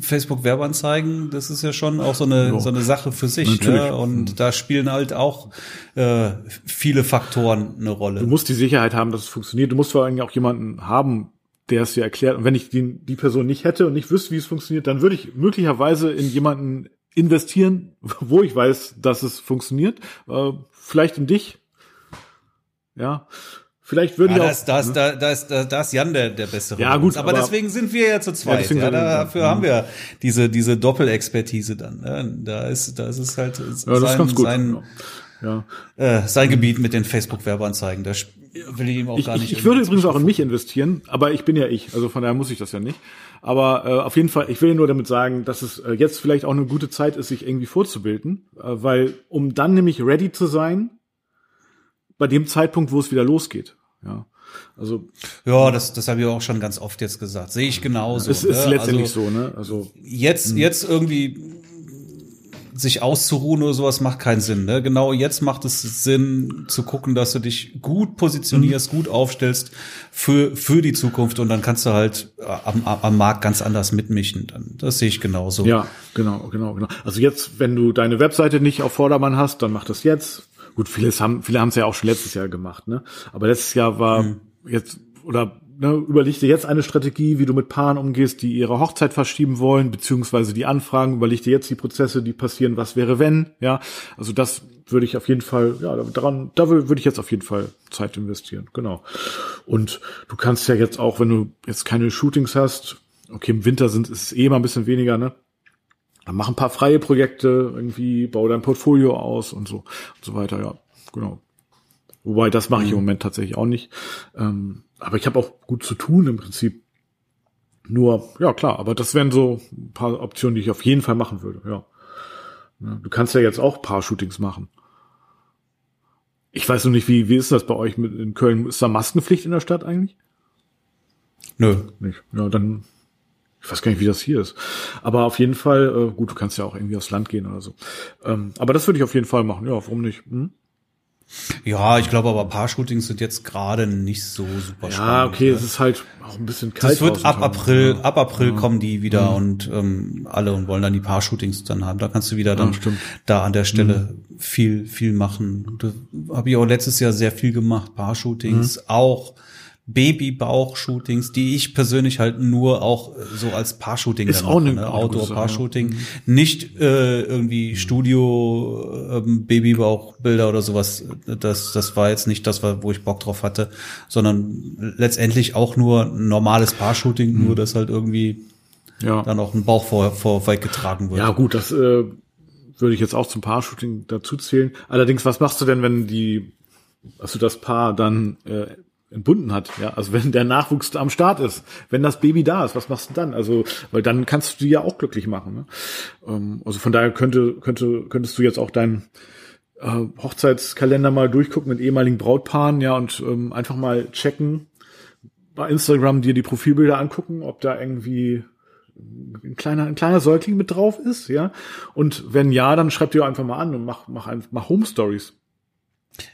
Facebook-Werbeanzeigen, das ist ja schon auch so eine, ja. so eine Sache für sich. Ne? Und mhm. da spielen halt auch äh, viele Faktoren eine Rolle. Du musst die Sicherheit haben, dass es funktioniert. Du musst vor allem auch jemanden haben, der es dir erklärt. Und wenn ich die, die Person nicht hätte und nicht wüsste, wie es funktioniert, dann würde ich möglicherweise in jemanden investieren, wo ich weiß, dass es funktioniert. Äh, vielleicht in dich. Ja. Vielleicht würden ja, ah, da ist, da, ist, da, ist, da, da ist Jan der, der bessere. Ja, gut. Aber, aber deswegen sind wir ja zu zweit. Ja, ja dafür haben wir diese, diese Doppelexpertise dann. Ne? Da ist, da ist es halt ja, sein, sein, ja. äh, sein Gebiet mit den Facebook-Werbeanzeigen. Da will ich ihm auch ich, gar nicht. Ich, ich würde übrigens auch in mich investieren, aber ich bin ja ich. Also von daher muss ich das ja nicht. Aber äh, auf jeden Fall, ich will nur damit sagen, dass es äh, jetzt vielleicht auch eine gute Zeit ist, sich irgendwie vorzubilden, äh, weil um dann nämlich ready zu sein, bei dem Zeitpunkt, wo es wieder losgeht. Ja. Also ja, das, das habe ich auch schon ganz oft jetzt gesagt. Sehe ich genauso. Es ist ne? letztendlich also, so, ne? Also jetzt, mh. jetzt irgendwie sich auszuruhen oder sowas macht keinen Sinn. Ne? Genau jetzt macht es Sinn zu gucken, dass du dich gut positionierst, mhm. gut aufstellst für für die Zukunft und dann kannst du halt äh, am, am Markt ganz anders mitmischen. Das sehe ich genauso. Ja, genau, genau, genau. Also jetzt, wenn du deine Webseite nicht auf Vordermann hast, dann mach das jetzt. Gut, vieles haben, viele haben es ja auch schon letztes Jahr gemacht, ne? Aber letztes Jahr war mhm. jetzt, oder ne, überleg dir jetzt eine Strategie, wie du mit Paaren umgehst, die ihre Hochzeit verschieben wollen, beziehungsweise die Anfragen, überleg dir jetzt die Prozesse, die passieren, was wäre wenn, ja. Also das würde ich auf jeden Fall, ja, daran, da würde ich jetzt auf jeden Fall Zeit investieren, genau. Und du kannst ja jetzt auch, wenn du jetzt keine Shootings hast, okay, im Winter sind ist es eh mal ein bisschen weniger, ne? Dann mach ein paar freie Projekte, irgendwie, bau dein Portfolio aus und so und so weiter, ja, genau. Wobei, das mache ich mhm. im Moment tatsächlich auch nicht. Ähm, aber ich habe auch gut zu tun im Prinzip. Nur, ja klar, aber das wären so ein paar Optionen, die ich auf jeden Fall machen würde, ja. Du kannst ja jetzt auch paar Shootings machen. Ich weiß noch nicht, wie, wie ist das bei euch mit in Köln? Ist da Maskenpflicht in der Stadt eigentlich? Nö. Nicht. Ja, dann ich weiß gar nicht, wie das hier ist. Aber auf jeden Fall, äh, gut, du kannst ja auch irgendwie aufs Land gehen oder so. Ähm, aber das würde ich auf jeden Fall machen. Ja, warum nicht? Hm? Ja, ich glaube aber Paar-Shootings sind jetzt gerade nicht so super spannend. Ja, okay, ne? es ist halt auch ein bisschen kalt. Es wird ab April, ja. ab April ja. kommen die wieder mhm. und ähm, alle und wollen dann die Paar-Shootings dann haben. Da kannst du wieder dann ja, da an der Stelle mhm. viel, viel machen. Da habe ich auch letztes Jahr sehr viel gemacht, Paar-Shootings, mhm. auch Babybauch-Shootings, die ich persönlich halt nur auch so als Paar-Shooting ist auch mache, ne? Outdoor-Paar-Shooting, ja. Mhm. nicht äh, irgendwie Studio ähm, Babybauchbilder oder sowas. Das das war jetzt nicht das, wo ich Bock drauf hatte, sondern letztendlich auch nur normales Paar-Shooting, mhm. nur das halt irgendwie ja. dann auch ein Bauch vor, vorweg getragen wird. Ja, gut, das äh, würde ich jetzt auch zum Paar-Shooting dazu zählen. Allerdings, was machst du denn, wenn die, also das Paar dann äh, entbunden hat, ja, also wenn der Nachwuchs am Start ist, wenn das Baby da ist, was machst du dann? Also, weil dann kannst du die ja auch glücklich machen. Ne? Ähm, also von daher könnte, könnte, könntest du jetzt auch deinen äh, Hochzeitskalender mal durchgucken mit ehemaligen Brautpaaren, ja, und ähm, einfach mal checken, bei Instagram dir die Profilbilder angucken, ob da irgendwie ein kleiner, ein kleiner Säugling mit drauf ist, ja. Und wenn ja, dann schreib dir einfach mal an und mach, mach, mach Home Stories.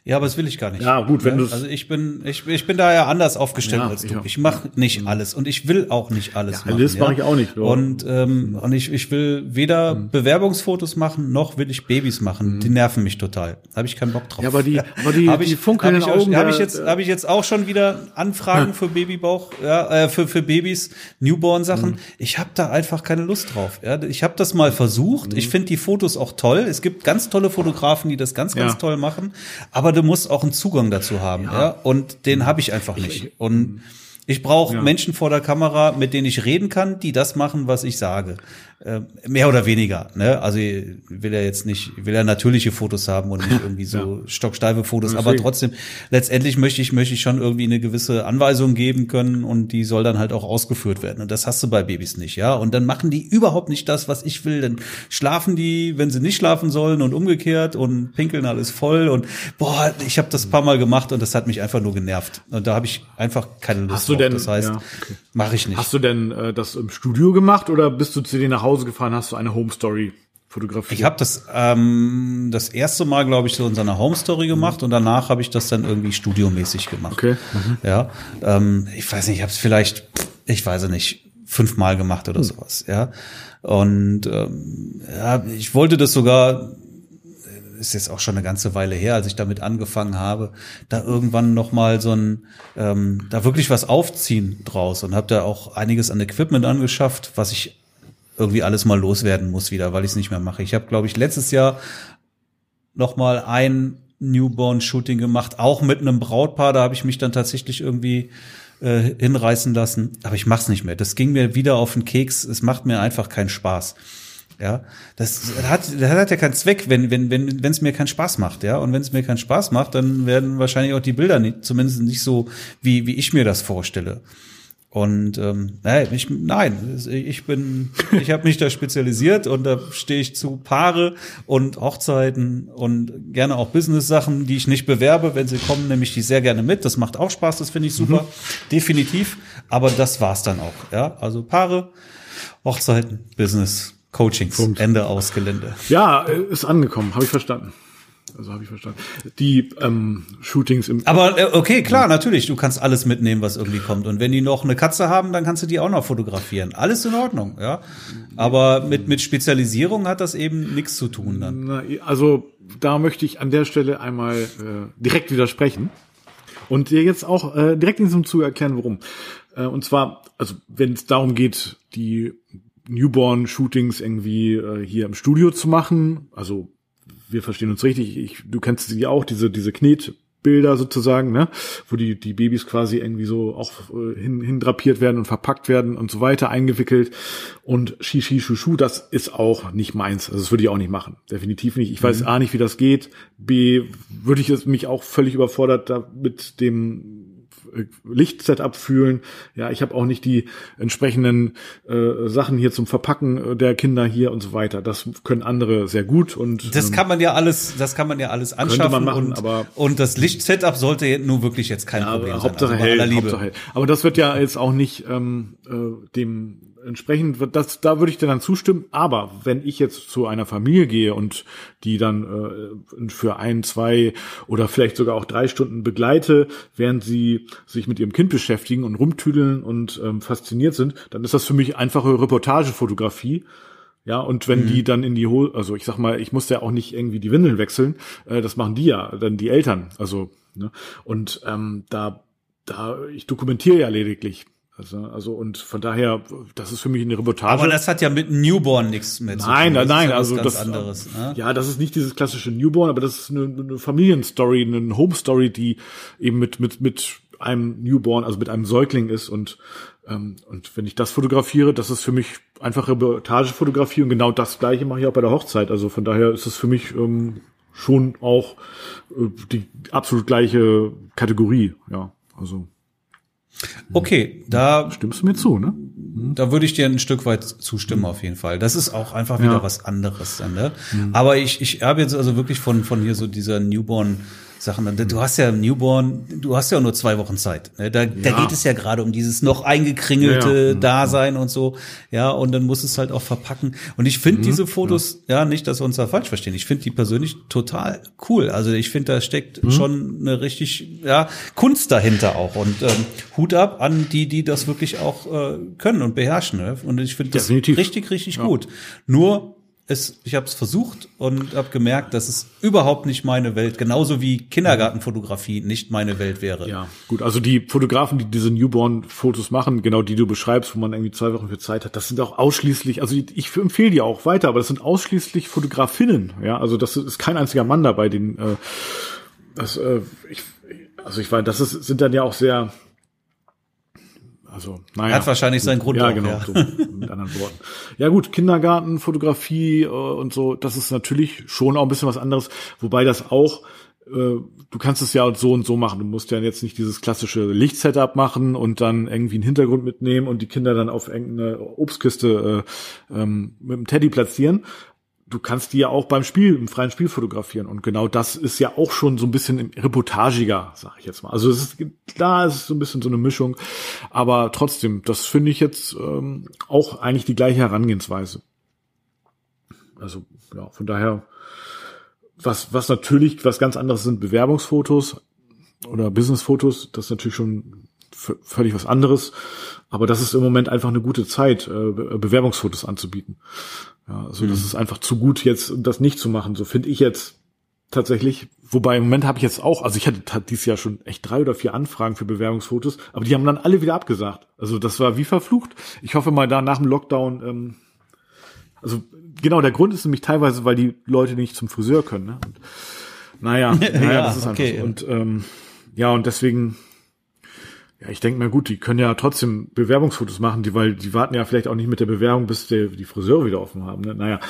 Ja, aber das will ich gar nicht. Ja, gut, wenn ne? du Also ich bin ich, ich bin da ja anders aufgestellt ja, als du. Ich mache nicht alles und ich will auch nicht alles ja, Alles mache ja? ich auch nicht. Oder? Und ähm, und ich ich will weder mhm. Bewerbungsfotos machen noch will ich Babys machen. Mhm. Die nerven mich total. Habe ich keinen Bock drauf. Ja, aber die aber die, hab ich, die funkelnden hab ich, Augen. Habe ich jetzt habe ich jetzt auch schon wieder Anfragen für Babybauch, ja, äh, für für Babys, Newborn Sachen. Mhm. Ich habe da einfach keine Lust drauf. Ja, ich habe das mal versucht. Ich mhm. finde die Fotos auch toll. Es gibt ganz tolle Fotografen, die das ganz ganz toll machen, aber du musst auch einen Zugang dazu haben, ja. ja? Und den habe ich einfach nicht. Und ich brauche ja. Menschen vor der Kamera, mit denen ich reden kann, die das machen, was ich sage. Äh, mehr oder weniger. Ne? Also will ja jetzt nicht, will ja natürliche Fotos haben und nicht irgendwie so ja. stocksteife Fotos. Aber trotzdem, letztendlich möchte ich, möchte ich schon irgendwie eine gewisse Anweisung geben können und die soll dann halt auch ausgeführt werden. Und das hast du bei Babys nicht, ja. Und dann machen die überhaupt nicht das, was ich will. Dann schlafen die, wenn sie nicht schlafen sollen und umgekehrt und pinkeln alles voll. Und boah, ich habe das paar Mal gemacht und das hat mich einfach nur genervt. Und da habe ich einfach keine Lust hast du denn, Das heißt, ja, okay. mache ich nicht. Hast du denn äh, das im Studio gemacht oder bist du zu dir nach Hause Hause gefahren, hast du eine Home Story fotografiert? Ich habe das ähm, das erste Mal, glaube ich, so in seiner Home Story gemacht mhm. und danach habe ich das dann irgendwie studiomäßig gemacht. Okay. Mhm. Ja, ähm, ich weiß nicht, ich habe es vielleicht, ich weiß es nicht, fünfmal gemacht oder mhm. sowas. Ja, und ähm, ja, ich wollte das sogar ist jetzt auch schon eine ganze Weile her, als ich damit angefangen habe, da irgendwann noch mal so ein, ähm, da wirklich was aufziehen draus und habe da auch einiges an Equipment angeschafft, was ich irgendwie alles mal loswerden muss wieder, weil ich es nicht mehr mache. Ich habe, glaube ich, letztes Jahr noch mal ein Newborn-Shooting gemacht, auch mit einem Brautpaar. Da habe ich mich dann tatsächlich irgendwie äh, hinreißen lassen. Aber ich mach's nicht mehr. Das ging mir wieder auf den Keks. Es macht mir einfach keinen Spaß. Ja, das hat, das hat ja keinen Zweck, wenn wenn wenn wenn es mir keinen Spaß macht, ja. Und wenn es mir keinen Spaß macht, dann werden wahrscheinlich auch die Bilder nicht, zumindest nicht so wie wie ich mir das vorstelle. Und ähm, nein, ich, nein, ich bin, ich habe mich da spezialisiert und da stehe ich zu Paare und Hochzeiten und gerne auch Business-Sachen, die ich nicht bewerbe, wenn sie kommen, nehme ich die sehr gerne mit. Das macht auch Spaß, das finde ich super, mhm. definitiv. Aber das war's dann auch. Ja, also Paare, Hochzeiten, Business, Coachings, Punkt. Ende aus Gelände. Ja, ist angekommen, habe ich verstanden. Also habe ich verstanden. Die ähm, Shootings im. Aber äh, okay, klar, natürlich. Du kannst alles mitnehmen, was irgendwie kommt. Und wenn die noch eine Katze haben, dann kannst du die auch noch fotografieren. Alles in Ordnung, ja. Aber mit mit Spezialisierung hat das eben nichts zu tun dann. Also da möchte ich an der Stelle einmal äh, direkt widersprechen und dir jetzt auch äh, direkt in diesem Zug erklären, warum. Äh, und zwar, also wenn es darum geht, die Newborn-Shootings irgendwie äh, hier im Studio zu machen, also wir verstehen uns richtig, ich, du kennst sie auch, diese, diese Knetbilder sozusagen, ne, wo die, die Babys quasi irgendwie so auch äh, hin, hin drapiert werden und verpackt werden und so weiter, eingewickelt und Shishi Shushu, das ist auch nicht meins. Also das würde ich auch nicht machen. Definitiv nicht. Ich weiß mhm. A nicht, wie das geht. B würde ich es mich auch völlig überfordert da mit dem Lichtsetup fühlen. Ja, ich habe auch nicht die entsprechenden äh, Sachen hier zum Verpacken der Kinder hier und so weiter. Das können andere sehr gut und das ähm, kann man ja alles, das kann man ja alles anschaffen man machen, und, aber und das Lichtsetup sollte nur wirklich jetzt kein ja, Problem Hauptsache sein. Also hell, Hauptsache hell. Aber das wird ja jetzt auch nicht ähm, äh, dem entsprechend wird das, da würde ich dir dann zustimmen. Aber wenn ich jetzt zu einer Familie gehe und die dann äh, für ein, zwei oder vielleicht sogar auch drei Stunden begleite, während sie sich mit ihrem Kind beschäftigen und rumtüdeln und ähm, fasziniert sind, dann ist das für mich einfache Reportagefotografie. Ja, und wenn mhm. die dann in die Hose, also ich sag mal, ich muss ja auch nicht irgendwie die Windeln wechseln, äh, das machen die ja, dann die Eltern. Also, ne? Und ähm, da, da, ich dokumentiere ja lediglich. Also, also und von daher, das ist für mich eine Reportage. Aber das hat ja mit Newborn nichts mehr zu tun. Nein, nein, nein, also das anderes. Ne? Ja, das ist nicht dieses klassische Newborn, aber das ist eine, eine Familienstory, eine Home Story, die eben mit mit mit einem Newborn, also mit einem Säugling ist und Ähm, und wenn ich das fotografiere, das ist für mich einfach Reportagefotografie und genau das gleiche mache ich auch bei der Hochzeit. Also von daher ist es für mich ähm, schon auch äh, die absolut gleiche Kategorie. Ja, also. Okay, da stimmst du mir zu, ne? Da würde ich dir ein Stück weit zustimmen auf jeden Fall. Das ist auch einfach wieder ja. was anderes ne? Mhm. Aber ich, ich habe jetzt also wirklich von, von hier so dieser Newborn Sachen. Du hast ja Newborn, du hast ja nur zwei Wochen Zeit. Ne? Da, ja. da geht es ja gerade um dieses noch eingekringelte ja. Dasein und so. Ja, und dann muss es halt auch verpacken. Und ich finde mhm, diese Fotos, ja. nicht, dass wir uns da falsch verstehen. Ich finde die persönlich total cool. Also ich finde, da steckt mhm. schon eine richtig, ja, Kunst dahinter auch. Und ähm, Hut ab an die, die das wirklich auch äh, können und beherrschen. Ne? Und ich finde das Definitiv. richtig, richtig gut. Nur es, ich habe es versucht und habe gemerkt, dass es überhaupt nicht meine Welt, genauso wie Kindergartenfotografie nicht meine Welt wäre. Ja, gut. Also die Fotografen, die diese Newborn-Fotos machen, genau die du beschreibst, wo man irgendwie zwei Wochen für Zeit hat, das sind auch ausschließlich, also ich empfehle die auch weiter, aber das sind ausschließlich Fotografinnen. Ja, also das ist kein einziger Mann dabei, den äh, das, äh, ich, also ich weiß, das ist, sind dann ja auch sehr also, naja. Hat wahrscheinlich seinen Grund. Ja, auch, genau, ja. So, mit anderen Worten. Ja gut, Kindergarten, Fotografie äh, und so, das ist natürlich schon auch ein bisschen was anderes, wobei das auch äh, du kannst es ja so und so machen. Du musst ja jetzt nicht dieses klassische Lichtsetup machen und dann irgendwie einen Hintergrund mitnehmen und die Kinder dann auf irgendeine Obstkiste äh, ähm, mit dem Teddy platzieren, du kannst die ja auch beim Spiel, im freien Spiel fotografieren. Und genau das ist ja auch schon so ein bisschen reportagiger, sag ich jetzt mal. Also es ist klar, es ist so ein bisschen so eine Mischung. Aber trotzdem, das finde ich jetzt ähm, auch eigentlich die gleiche Herangehensweise. Also, ja, von daher, was, was natürlich was ganz anderes sind Bewerbungsfotos oder Businessfotos, das ist natürlich schon völlig was anderes. Aber das ist im Moment einfach eine gute Zeit, äh, Bewerbungsfotos anzubieten. Ja, also mhm. das ist einfach zu gut jetzt, das nicht zu machen. So finde ich jetzt tatsächlich. Wobei im Moment habe ich jetzt auch, also ich hatte dieses Jahr schon echt drei oder vier Anfragen für Bewerbungsfotos, aber die haben dann alle wieder abgesagt. Also das war wie verflucht. Ich hoffe mal da nach dem Lockdown, ähm, also genau, der Grund ist nämlich teilweise, weil die Leute nicht zum Friseur können. Ne? Und, naja, naja, ja, das ist okay. einfach so. Und ähm, ja, und deswegen ja, ich denke mal gut, die können ja trotzdem Bewerbungsfotos machen, die, weil die warten ja vielleicht auch nicht mit der Bewerbung, bis der, die Friseure wieder offen haben. Ne? Naja,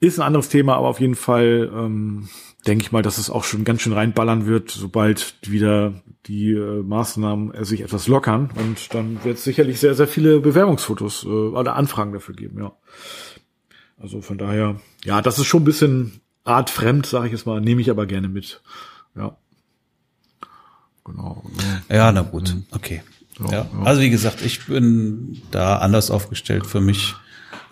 ist ein anderes Thema, aber auf jeden Fall ähm, denke ich mal, dass es auch schon ganz schön reinballern wird, sobald wieder die äh, Maßnahmen äh, sich etwas lockern. Und dann wird es sicherlich sehr, sehr viele Bewerbungsfotos äh, oder Anfragen dafür geben, ja. Also von daher, ja, das ist schon ein bisschen artfremd, sage ich jetzt mal, nehme ich aber gerne mit. Ja. Genau. Ja, na gut, mhm. okay. Ja, ja. Also wie gesagt, ich bin da anders aufgestellt. Für mich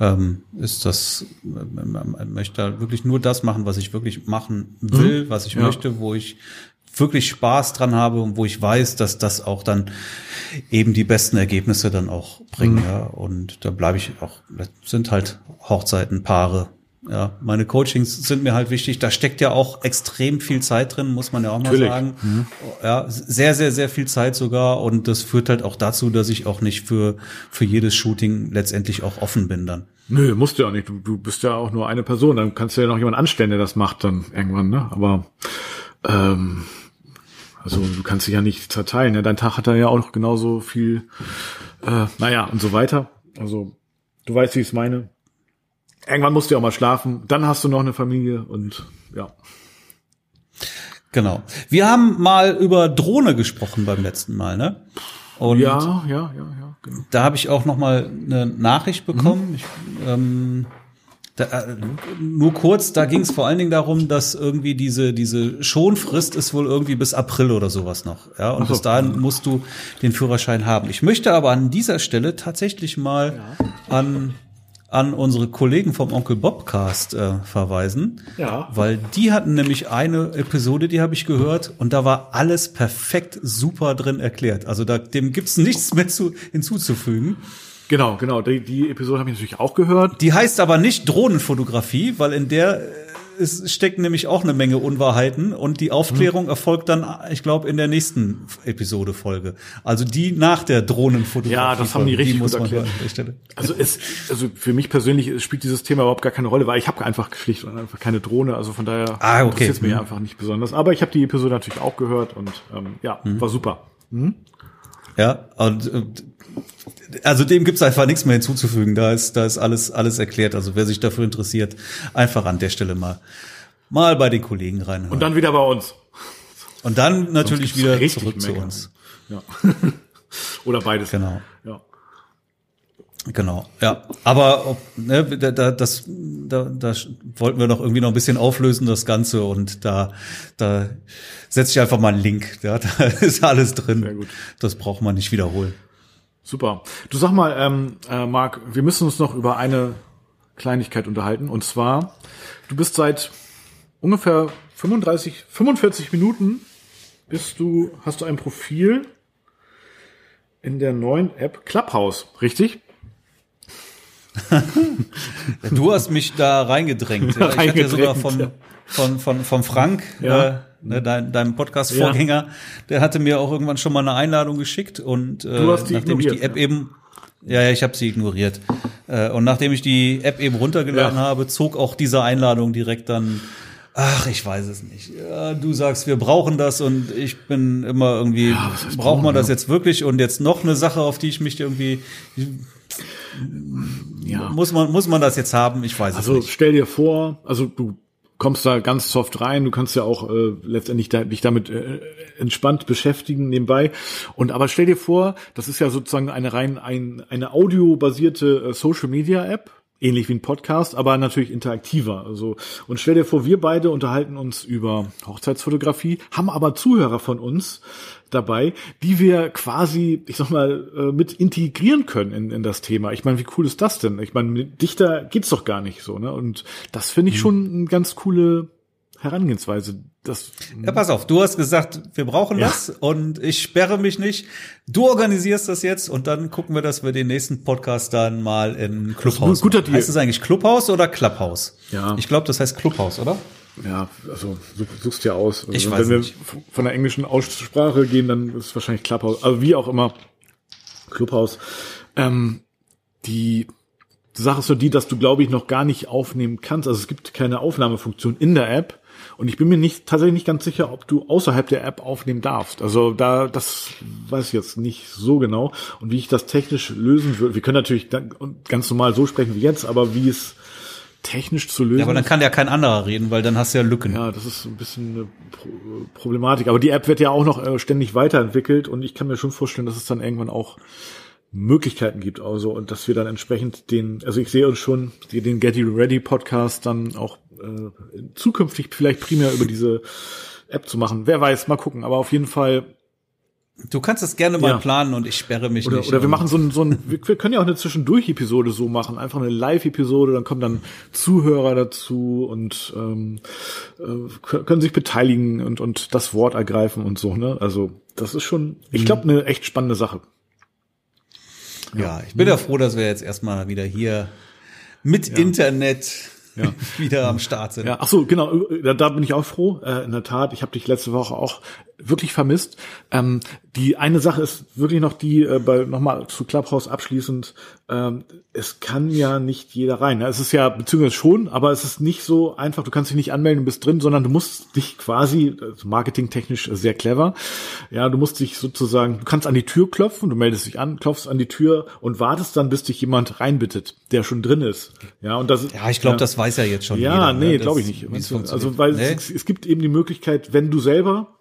ähm, ist das, man möchte wirklich nur das machen, was ich wirklich machen will, mhm. was ich ja. möchte, wo ich wirklich Spaß dran habe und wo ich weiß, dass das auch dann eben die besten Ergebnisse dann auch bringen. Mhm. Ja. Und da bleibe ich auch, das sind halt Hochzeiten, Paare, ja, meine Coachings sind mir halt wichtig. Da steckt ja auch extrem viel Zeit drin, muss man ja auch mal Natürlich. sagen. Mhm. Ja, sehr, sehr, sehr viel Zeit sogar. Und das führt halt auch dazu, dass ich auch nicht für, für jedes Shooting letztendlich auch offen bin dann. Nö, musst du ja auch nicht. Du, du bist ja auch nur eine Person. Dann kannst du ja noch jemand anstellen, der das macht dann irgendwann, ne? Aber, ähm, also du kannst dich ja nicht zerteilen. Ne? Dein Tag hat da ja auch noch genauso viel, äh, naja, und so weiter. Also, du weißt, wie ich es meine irgendwann musst du ja auch mal schlafen, dann hast du noch eine Familie und ja. Genau. Wir haben mal über Drohne gesprochen beim letzten Mal, ne? Und ja, ja, ja, ja. Genau. Da habe ich auch noch mal eine Nachricht bekommen. Mhm. Ich, ähm, da, äh, nur kurz, da ging es vor allen Dingen darum, dass irgendwie diese diese Schonfrist ist wohl irgendwie bis April oder sowas noch, ja. Und so. bis dahin musst du den Führerschein haben. Ich möchte aber an dieser Stelle tatsächlich mal ja. an an unsere Kollegen vom Onkel Bobcast äh, verweisen. Ja. Weil die hatten nämlich eine Episode, die habe ich gehört, und da war alles perfekt super drin erklärt. Also da, dem gibt's nichts mehr zu, hinzuzufügen. Genau, genau. Die, die Episode habe ich natürlich auch gehört. Die heißt aber nicht Drohnenfotografie, weil in der es stecken nämlich auch eine Menge Unwahrheiten und die Aufklärung mhm. erfolgt dann, ich glaube, in der nächsten Episode Folge. Also die nach der Drohnenfotografie. Ja, das haben die richtig die muss gut erklärt. Also es, also für mich persönlich spielt dieses Thema überhaupt gar keine Rolle, weil ich habe einfach schlicht und einfach keine Drohne. Also von daher ah, okay. interessiert es mhm. einfach nicht besonders. Aber ich habe die Episode natürlich auch gehört und ähm, ja, mhm. war super. Mhm. Ja, und, und also dem gibt's einfach nichts mehr hinzuzufügen. Da ist, da ist alles, alles erklärt. Also wer sich dafür interessiert, einfach an der Stelle mal, mal bei den Kollegen reinhören. Und dann wieder bei uns. Und dann natürlich wieder zurück zu uns. Ja. Oder beides. Genau. Ja. Genau, ja. Aber ne, da, da, das, da, da wollten wir noch irgendwie noch ein bisschen auflösen, das Ganze. Und da, da setze ich einfach mal einen Link. Ja, da ist alles drin. Sehr gut. Das braucht man nicht wiederholen. Super. Du sag mal, ähm, äh, Marc, wir müssen uns noch über eine Kleinigkeit unterhalten. Und zwar, du bist seit ungefähr 35, 45 Minuten bist du, hast du ein Profil in der neuen App Clubhouse, richtig? Du hast mich da reingedrängt. Ja. Ich hatte ja sogar von, von, von, von Frank, Ja. äh, ne, dein, deinem Podcast-Vorgänger, der hatte mir auch irgendwann schon mal eine Einladung geschickt und äh, nachdem ich die App eben, ja, ja, ich habe sie ignoriert. Äh, und nachdem ich die App eben runtergeladen Ja. habe, zog auch diese Einladung direkt dann Ach, ich weiß es nicht. Ja, du sagst, wir brauchen das und ich bin immer irgendwie, heißt braucht man das ja? jetzt wirklich und jetzt noch eine Sache, auf die ich mich irgendwie, Ja. muss man, muss man das jetzt haben? Ich weiß Also es nicht. stell dir vor, also du kommst da ganz soft rein, du kannst ja auch äh, letztendlich da, dich damit äh, entspannt beschäftigen nebenbei. Und aber stell dir vor, das ist ja sozusagen eine rein ein, eine audiobasierte äh, Social Media App. Ähnlich wie ein Podcast, aber natürlich interaktiver. Also, und stell dir vor, wir beide unterhalten uns über Hochzeitsfotografie, haben aber Zuhörer von uns dabei, die wir quasi, ich sag mal, äh, mit integrieren können in, in das Thema. Ich meine, wie cool ist das denn? Ich meine, mit Dichter geht's doch gar nicht so, ne? Und das finde ich schon eine ganz coole Herangehensweise. Das, Ja, pass auf, du hast gesagt, wir brauchen Ja. das und ich sperre mich nicht. Du organisierst das jetzt und dann gucken wir, dass wir den nächsten Podcast dann mal in Clubhaus. guter. Deal. Heißt es eigentlich Clubhaus oder Clubhaus? Ja. Ich glaube, das heißt Clubhaus, oder? Ja, also such, suchst ja aus. Also, Ich wenn weiß wir nicht. von der englischen Aussprache gehen, dann ist es wahrscheinlich Clubhouse. Also wie auch immer, Clubhouse. Ähm, die Sache ist so die, dass du, glaube ich, noch gar nicht aufnehmen kannst. Also es gibt keine Aufnahmefunktion in der App. Und ich bin mir nicht tatsächlich nicht ganz sicher, ob du außerhalb der App aufnehmen darfst. Also da, das weiß ich jetzt nicht so genau. Und wie ich das technisch lösen würde. Wir können natürlich ganz normal so sprechen wie jetzt, aber wie es technisch zu lösen Ja, aber dann kann ja kein anderer reden, weil dann hast du ja Lücken. ja, das ist ein bisschen eine Pro Problematik. Aber die App wird ja auch noch äh, ständig weiterentwickelt und ich kann mir schon vorstellen, dass es dann irgendwann auch Möglichkeiten gibt, also und dass wir dann entsprechend den, also ich sehe uns schon den Getty Ready Podcast dann auch äh, zukünftig vielleicht primär über diese App zu machen. Wer weiß, mal gucken. Aber auf jeden Fall Du kannst das gerne mal Ja. planen und ich sperre mich oder, nicht. oder wir machen so ein, so ein wir, können ja auch eine Zwischendurch-Episode so machen, einfach eine Live-Episode, dann kommen dann Zuhörer dazu und ähm, äh, können sich beteiligen und, und das Wort ergreifen und so, ne? Also das ist schon, ich glaube, eine echt spannende Sache. Ja, ich bin ja froh, dass wir jetzt erstmal wieder hier mit Internet Ja. wieder am Start sind. Ja, ach so, genau, da, da bin ich auch froh. Äh, in der Tat, ich habe dich letzte Woche auch wirklich vermisst. Ähm, die eine Sache ist wirklich noch die, äh, bei nochmal zu Clubhouse abschließend, ähm, es kann ja nicht jeder rein. Ne? Es ist ja, beziehungsweise schon, aber es ist nicht so einfach, du kannst dich nicht anmelden und bist drin, sondern du musst dich quasi, also marketingtechnisch sehr clever, ja, du musst dich sozusagen, du kannst an die Tür klopfen, du meldest dich an, klopfst an die Tür und wartest dann, bis dich jemand reinbittet, der schon drin ist. Ja, und das Ja, ich glaube, das weiß ja jetzt schon ja, jeder. nee, ne, glaube ich nicht. Also, weil Nee? es, es gibt eben die Möglichkeit, wenn du selber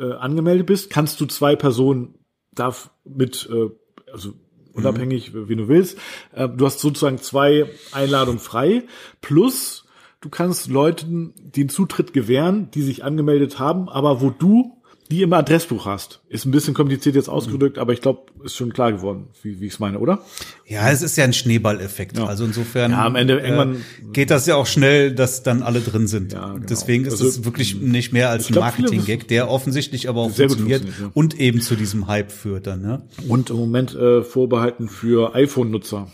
äh, angemeldet bist, kannst du zwei Personen darf mit, äh, also unabhängig, wie du willst. Äh, du hast sozusagen zwei Einladungen frei, plus du kannst Leuten den Zutritt gewähren, die sich angemeldet haben, aber wo du die im Adressbuch hast. Ist ein bisschen kompliziert jetzt ausgedrückt, aber ich glaube, ist schon klar geworden, wie, wie ich es meine, oder? Ja, es ist ja ein Schneeballeffekt. Ja. Also insofern Ja, am Ende irgendwann- äh, geht das ja auch schnell, dass dann alle drin sind. Ja, genau. Deswegen ist Also, es wirklich nicht mehr als ein Marketing-Gag, der offensichtlich aber auch funktioniert, funktioniert, und eben zu diesem Hype führt dann. Ne? Und im Moment äh, vorbehalten für iPhone-Nutzer.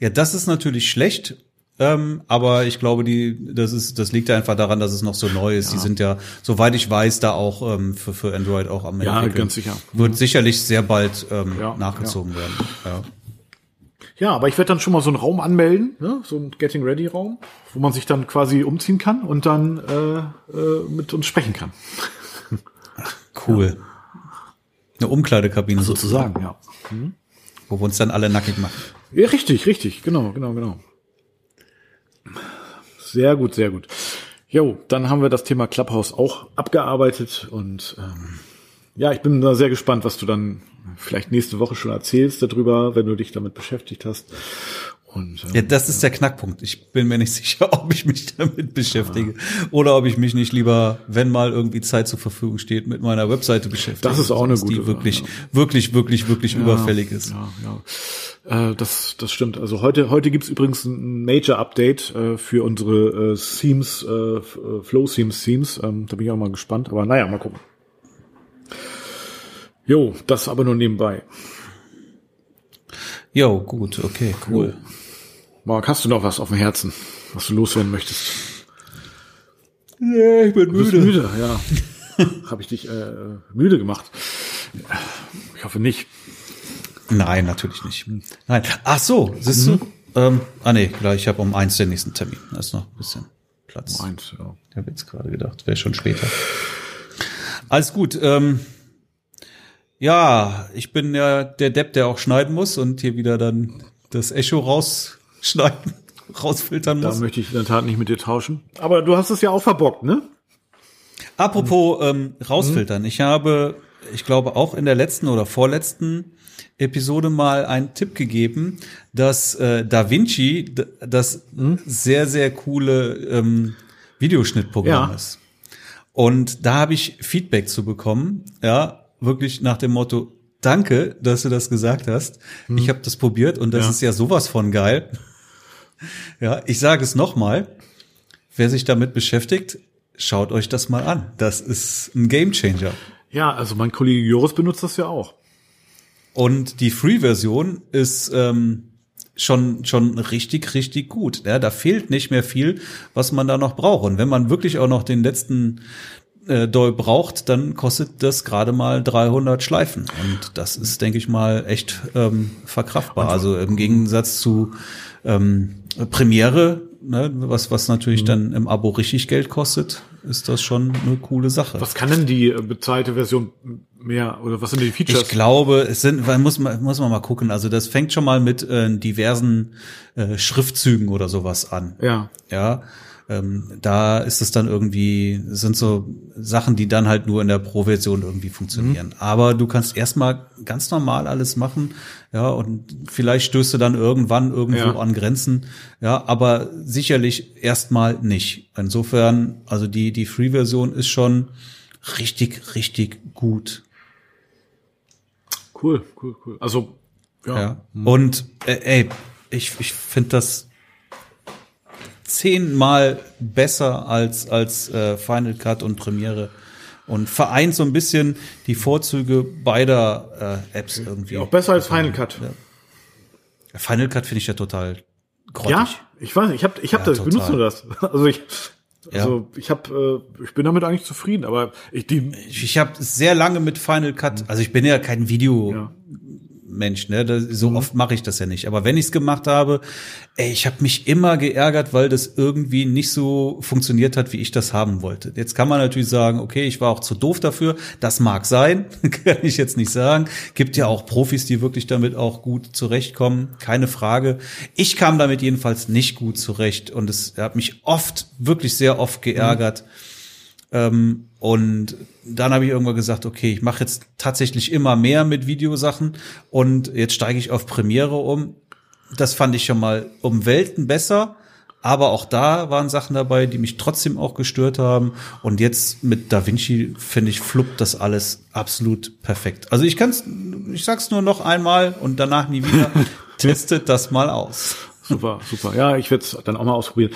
Ja, das ist natürlich schlecht. Ähm, aber ich glaube, die, das ist, das liegt ja einfach daran, dass es noch so neu ist. Die sind ja, soweit ich weiß, da auch ähm, für, für Android auch am Ja, entwickeln. ganz sicher. Wird sicherlich sehr bald ähm, Ja, nachgezogen werden. Ja. Ja, aber ich werde dann schon mal so einen Raum anmelden, ne? so einen Getting Ready Raum, wo man sich dann quasi umziehen kann und dann äh, äh, mit uns sprechen kann. Cool. eine Umkleidekabine sozusagen, ja. wo wir uns dann alle nackig machen. Ja, richtig, richtig, genau, genau, genau. Sehr gut, sehr gut. Jo, dann haben wir das Thema Clubhouse auch abgearbeitet und ähm, ja, ich bin da sehr gespannt, was du dann vielleicht nächste Woche schon erzählst darüber, wenn du dich damit beschäftigt hast. Und, ähm, Ja, das ist der Knackpunkt. Ich bin mir nicht sicher, ob ich mich damit beschäftige oder ob ich mich nicht lieber, wenn mal irgendwie Zeit zur Verfügung steht, mit meiner Webseite beschäftige. Das ist auch eine gute die wirklich, ja. wirklich, wirklich, wirklich überfällig ist. Ja, ja. Äh, das, das stimmt. Also heute, heute gibt's übrigens ein Major-Update äh, für unsere äh, Themes, äh, äh, Flow-Themes-Themes. Ähm, da bin ich auch mal gespannt. Aber naja, mal gucken. Jo, das aber nur nebenbei. Jo, gut, okay, cool. Marc, hast du noch was auf dem Herzen, was du loswerden möchtest? Ja, ich bin Du bist müde, ja. Habe ich dich äh, müde gemacht? Ich hoffe nicht. Nein, natürlich nicht. Nein. Ach so, siehst du? Ähm, ah nee, gleich, ich habe um eins den nächsten Termin. Da ist noch ein bisschen Platz. Eins, ja. Ich habe jetzt gerade gedacht, wäre schon später. Alles gut. Ähm, ja, ich bin ja der Depp, der auch schneiden muss und hier wieder dann das Echo rausschneiden, rausfiltern Da muss. möchte ich in der Tat nicht mit dir tauschen. Aber du hast es ja auch verbockt, ne? Apropos ähm, rausfiltern. Ich habe, ich glaube, auch in der letzten oder vorletzten Episode mal einen Tipp gegeben, dass äh, Da Vinci das sehr, sehr coole ähm, Videoschnittprogramm Ja. ist. Und da habe ich Feedback zu bekommen, ja, wirklich nach dem Motto, danke, dass du das gesagt hast. Ich habe das probiert und das Ja. ist ja sowas von geil. Ja, ich sage es nochmal. Wer sich damit beschäftigt, schaut euch das mal an. Das ist ein Gamechanger. Ja, also mein Kollege Joris benutzt das ja auch. Und die Free-Version ist ähm, schon schon richtig richtig gut. Ja, da fehlt nicht mehr viel, was man da noch braucht. Und wenn man wirklich auch noch den letzten äh, Doll braucht, dann kostet das gerade mal 300 Schleifen. Und das ist, denke ich mal, echt ähm, verkraftbar. Also im Gegensatz zu ähm, Premiere, ne, was was natürlich dann im Abo richtig Geld kostet, ist das schon eine coole Sache. Was kann denn die äh, bezahlte Version mehr oder was sind die Features? Ich glaube, es sind, muss man muss man mal gucken. Also das fängt schon mal mit äh, diversen äh, Schriftzügen oder sowas an. ja. Ja, ähm, da ist es dann irgendwie sind so Sachen, die dann halt nur in der Pro-Version irgendwie funktionieren. Aber du kannst erstmal ganz normal alles machen, ja, und vielleicht stößt du dann irgendwann irgendwo Ja. an Grenzen, ja, aber sicherlich erstmal nicht. Insofern, also die die Free-Version ist schon richtig richtig gut. Cool, cool, cool. Also ja. Ja. Und äh, ey, ich, ich finde das zehnmal besser als, als äh, Final Cut und Premiere. Und vereint so ein bisschen die Vorzüge beider äh, Apps irgendwie. Auch besser als Final Cut. Final Cut finde ich ja total grottig. Ja, ich weiß, nicht, ich habe ich hab Ja, das, ich benutze total. nur das. Also ich Ja. also ich habe äh, ich bin damit eigentlich zufrieden, aber ich die Ich, ich habe sehr lange mit Final Cut, also ich bin ja kein Video. ja. Mensch, ne? Das, so oft mache ich das ja nicht. Aber wenn ich es gemacht habe, ey, ich habe mich immer geärgert, weil das irgendwie nicht so funktioniert hat, wie ich das haben wollte. Jetzt kann man natürlich sagen, okay, ich war auch zu doof dafür. Das mag sein, kann ich jetzt nicht sagen. Gibt ja auch Profis, die wirklich damit auch gut zurechtkommen, keine Frage. Ich kam damit jedenfalls nicht gut zurecht und es hat mich oft, wirklich sehr oft geärgert. Ähm, und dann habe ich irgendwann gesagt, okay, ich mache jetzt tatsächlich immer mehr mit Videosachen und jetzt steige ich auf Premiere um. Das fand ich schon mal um Welten besser, aber auch da waren Sachen dabei, die mich trotzdem auch gestört haben. Und jetzt mit DaVinci finde ich fluppt das alles absolut perfekt. Also ich kann's, ich sag's nur noch einmal und danach nie wieder. Testet das mal aus. Super, super. Ja, ich werde es dann auch mal ausprobieren.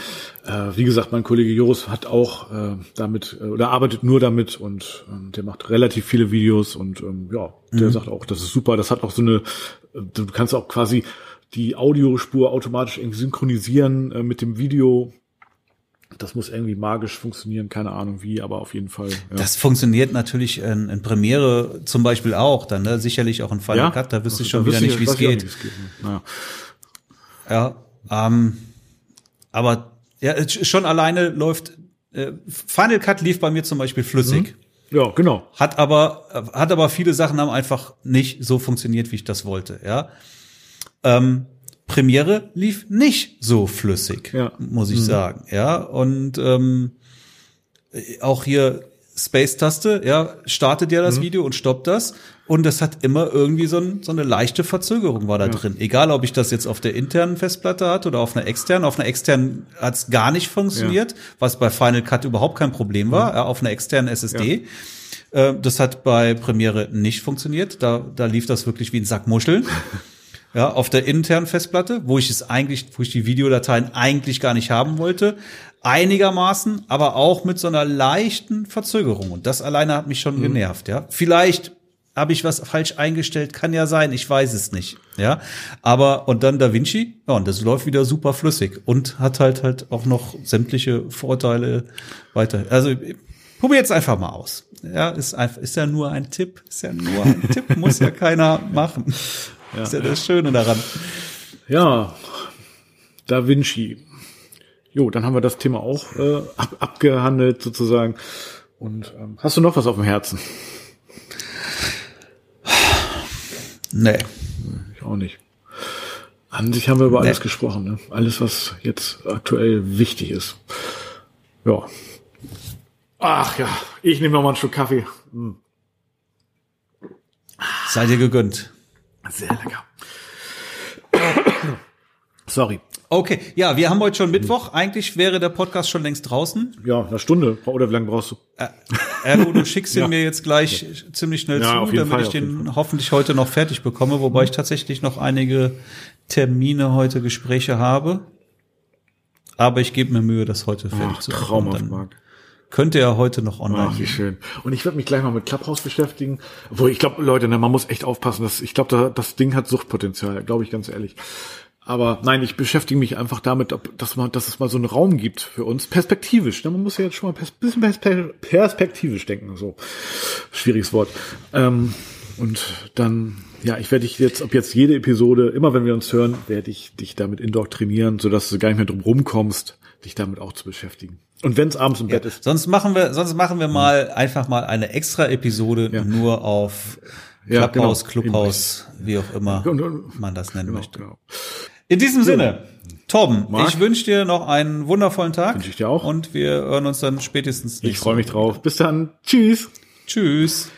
Äh, wie gesagt, mein Kollege Joris hat auch äh, damit äh, oder arbeitet nur damit und ähm, der macht relativ viele Videos und ähm, ja, der sagt auch, das ist super. Das hat auch so eine, äh, du kannst auch quasi die Audiospur automatisch irgendwie synchronisieren äh, mit dem Video. Das muss irgendwie magisch funktionieren, keine Ahnung wie, aber auf jeden Fall. Ja. Das funktioniert natürlich in, in Premiere zum Beispiel auch, dann ne? sicherlich auch in Final Cut, da wüsste ich schon Da wieder nicht, wie es geht. nicht, wie es geht. Naja. Ja, ähm, aber ja, schon alleine läuft äh, Final Cut lief bei mir zum Beispiel flüssig. Ja, genau. Hat aber, hat aber viele Sachen haben einfach nicht so funktioniert, wie ich das wollte, ja. Ähm, Premiere lief nicht so flüssig, Ja. muss ich sagen, ja. Und ähm, auch hier Space-Taste, ja, startet ja das Video und stoppt das. Und das hat immer irgendwie so, ein, so eine leichte Verzögerung war da drin. Egal, ob ich das jetzt auf der internen Festplatte hatte oder auf einer externen. Auf einer externen hat es gar nicht funktioniert, was bei Final Cut überhaupt kein Problem war, ja, auf einer externen SSD. Äh, Das hat bei Premiere nicht funktioniert. Da, da lief das wirklich wie ein Sack Muscheln. Ja, auf der internen Festplatte, wo ich es eigentlich, wo ich die Videodateien eigentlich gar nicht haben wollte, einigermaßen, aber auch mit so einer leichten Verzögerung. Und das alleine hat mich schon genervt, ja. Vielleicht habe ich was falsch eingestellt, kann ja sein, ich weiß es nicht, ja. Aber, und dann Da Vinci, ja, und das läuft wieder super flüssig und hat halt halt auch noch sämtliche Vorteile weiter. Also, probier jetzt einfach mal aus. Ja, ist einfach, ist ja nur ein Tipp, ist ja nur ein Tipp, muss ja keiner machen. Ist ja das Schöne daran. Ja, Da Vinci. Jo, dann haben wir das Thema auch äh, ab, abgehandelt sozusagen. Und ähm, hast du noch was auf dem Herzen? Nee. Ich auch nicht. An sich haben wir über alles Nee. gesprochen, ne? Alles, was jetzt aktuell wichtig ist. Ja. Ach ja, ich nehme noch mal einen Schluck Kaffee. Hm, Sei dir gegönnt. sehr lecker. Sorry. Okay, ja, wir haben heute schon Mittwoch. Eigentlich wäre der Podcast schon längst draußen. Ja, eine Stunde. Oder wie lange brauchst du? Ergo, du schickst ihn Ja. mir jetzt gleich ziemlich schnell Ja, zu, damit Fall, ich den hoffentlich heute noch fertig bekomme, wobei ich tatsächlich noch einige Termine heute Gespräche habe. Aber ich gebe mir Mühe, das heute fertig Ach, zu bekommen. traumhaft, Marc. könnte er heute noch online Ach, wie schön. Und ich werde mich gleich mal mit Clubhouse beschäftigen. Obwohl, ich glaube, Leute, ne, man muss echt aufpassen. Dass, ich glaube, da, das Ding hat Suchtpotenzial, glaube ich ganz ehrlich. Aber nein, ich beschäftige mich einfach damit, ob, dass, man, dass es mal so einen Raum gibt für uns. Perspektivisch. Ne? Man muss ja jetzt schon mal pers bisschen perspe perspektivisch denken. So schwieriges Wort. Ähm, und dann, ja, ich werde dich jetzt, ob jetzt jede Episode, immer wenn wir uns hören, werde ich dich damit indoktrinieren, sodass du gar nicht mehr drum rumkommst, dich damit auch zu beschäftigen. Und wenn es abends im Bett ist. Sonst machen wir, sonst machen wir mal einfach mal eine extra Episode Ja. nur auf Ja, Clubhouse, genau. Clubhouse, wie auch immer Und- und- man das nennen Genau, möchte. genau. In diesem Sinne, Torben, Marc? ich wünsche dir noch einen wundervollen Tag. Wünsche ich dir auch. Und wir hören uns dann spätestens Ich freue mich drauf. Bis dann. Tschüss. Tschüss.